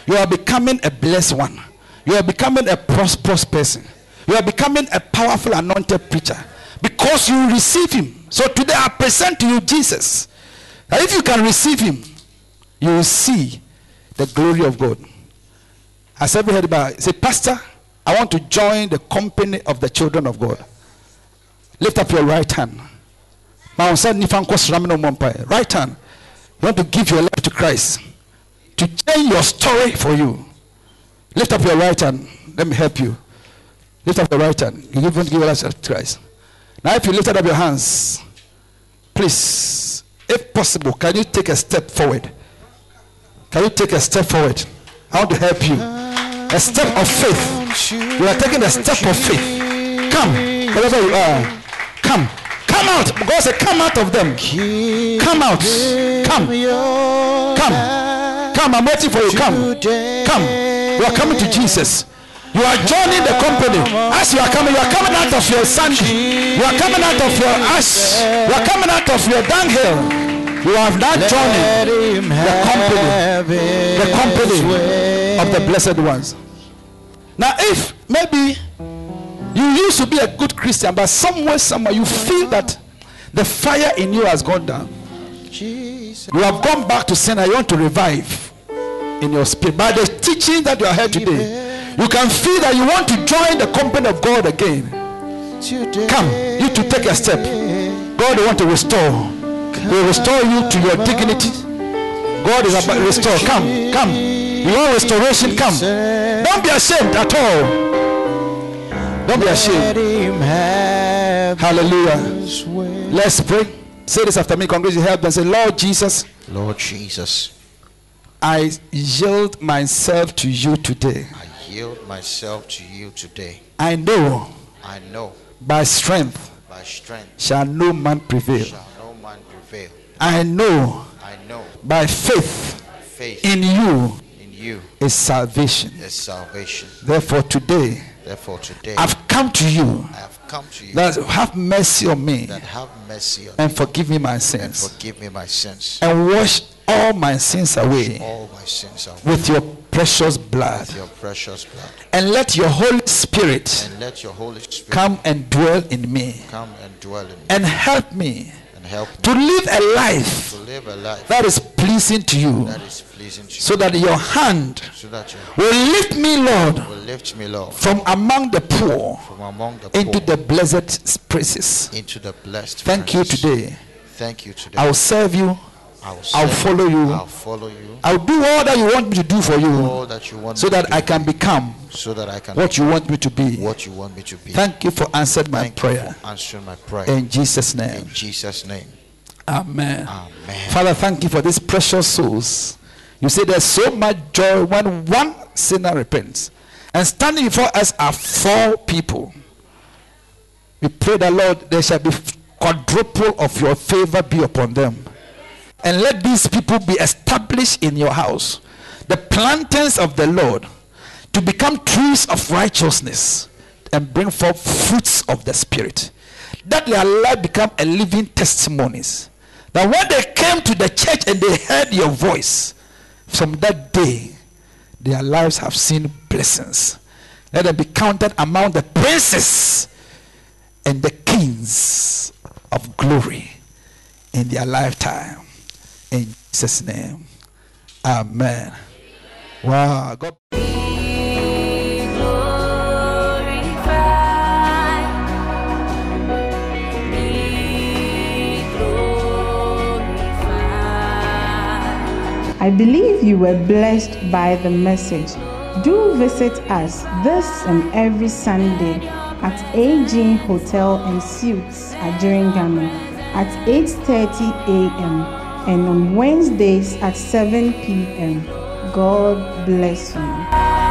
[SPEAKER 3] You are becoming a blessed one. You are becoming a prosperous person. You are becoming a powerful anointed preacher because you receive him. So today I present to you Jesus. That if you can receive him, you will see the glory of God. Ever heard about it? Say, Pastor, I want to join the company of the children of God. Lift up your right hand. Right hand. You want to give your life to Christ. To change your story for you. Lift up your right hand. Let me help you. Lift up your right hand. You want to give your life to Christ. Now, if you lifted up your hands, please, if possible, can you take a step forward? Can you take a step forward? I want to help you. A step of faith. You are taking a step of faith. Come, wherever you are. Come. Come out. God said, Come out of them. Come out. Come. Come. Come. I'm waiting for you. Come. Come. You are coming to Jesus. You are joining the company. As you are coming, you are coming out of your sandy. You are coming out of your ash. You are coming out of your dunghill. You have now joined the company. The company of the blessed ones. Now, if maybe you used to be a good Christian, but somewhere, somewhere, you feel that the fire in you has gone down. You have gone back to sin and you want to revive in your spirit. By the teaching that you are here today, you can feel that you want to join the company of God again. Come, you to take a step. God want to restore. He will restore you to your dignity. God is about to restore. Come, come. You want restoration? Come. Don't be ashamed at all. Don't be ashamed. Hallelujah. Let's pray. Say this after me. Congregation, help and say, Lord Jesus,
[SPEAKER 5] Lord Jesus,
[SPEAKER 3] I yield myself to you today.
[SPEAKER 5] I yield myself to you today.
[SPEAKER 3] I know
[SPEAKER 5] I know
[SPEAKER 3] by strength
[SPEAKER 5] by strength
[SPEAKER 3] shall no man prevail.
[SPEAKER 5] shall no man prevail.
[SPEAKER 3] I know
[SPEAKER 5] I know
[SPEAKER 3] by faith
[SPEAKER 5] faith
[SPEAKER 3] in you
[SPEAKER 5] in you
[SPEAKER 3] is salvation.
[SPEAKER 5] is salvation.
[SPEAKER 3] Therefore, today
[SPEAKER 5] Therefore, today
[SPEAKER 3] I've come to you
[SPEAKER 5] I have come to you
[SPEAKER 3] that have mercy on me
[SPEAKER 5] that have mercy on me
[SPEAKER 3] and forgive me my sins.
[SPEAKER 5] and forgive me my sins.
[SPEAKER 3] and wash all my sins away
[SPEAKER 5] All my sins are
[SPEAKER 3] with your precious blood.
[SPEAKER 5] with your precious blood.
[SPEAKER 3] And let your Holy Spirit
[SPEAKER 5] And let your Holy Spirit
[SPEAKER 3] come and dwell in me
[SPEAKER 5] come and dwell in me
[SPEAKER 3] and help me
[SPEAKER 5] and help me
[SPEAKER 3] to live a life
[SPEAKER 5] to live a life
[SPEAKER 3] that is pleasing to you
[SPEAKER 5] that is pleasing to you.
[SPEAKER 3] So that your hand
[SPEAKER 5] so that you
[SPEAKER 3] will lift me, Lord,
[SPEAKER 5] lift me, Lord,
[SPEAKER 3] from among the poor
[SPEAKER 5] among the
[SPEAKER 3] into
[SPEAKER 5] poor
[SPEAKER 3] the blessed places.
[SPEAKER 5] into the blessed.
[SPEAKER 3] Thank you today.
[SPEAKER 5] Thank you today.
[SPEAKER 3] I will serve you.
[SPEAKER 5] I will
[SPEAKER 3] I'll follow you.
[SPEAKER 5] I'll follow you.
[SPEAKER 3] I'll do all that you want me to do for
[SPEAKER 5] All
[SPEAKER 3] you
[SPEAKER 5] that you want
[SPEAKER 3] so that I can become
[SPEAKER 5] so that I can
[SPEAKER 3] what you want me to be.
[SPEAKER 5] what you want me to be.
[SPEAKER 3] Thank you for answering my
[SPEAKER 5] Thank
[SPEAKER 3] prayer.
[SPEAKER 5] answering my prayer.
[SPEAKER 3] In Jesus'
[SPEAKER 5] In
[SPEAKER 3] name.
[SPEAKER 5] Jesus' name.
[SPEAKER 3] Amen.
[SPEAKER 5] Amen.
[SPEAKER 3] Father, thank you for these precious souls. You say there's so much joy when one sinner repents. And standing before us are four people. We pray the Lord, there shall be quadruple of your favor be upon them. And let these people be established in your house, the planters of the Lord, to become trees of righteousness and bring forth fruits of the Spirit. That their life become a living testimonies. That when they came to the church and they heard your voice, from that day, their lives have seen blessings. Let them be counted among the princes and the kings of glory in their lifetime. In Jesus' name. Amen. Wow. God
[SPEAKER 1] I believe you were blessed by the message. Do visit us this and every Sunday at AG Hotel and Suites at Ghana. at 8:30 a.m. and on Wednesdays at 7 p.m. God bless you.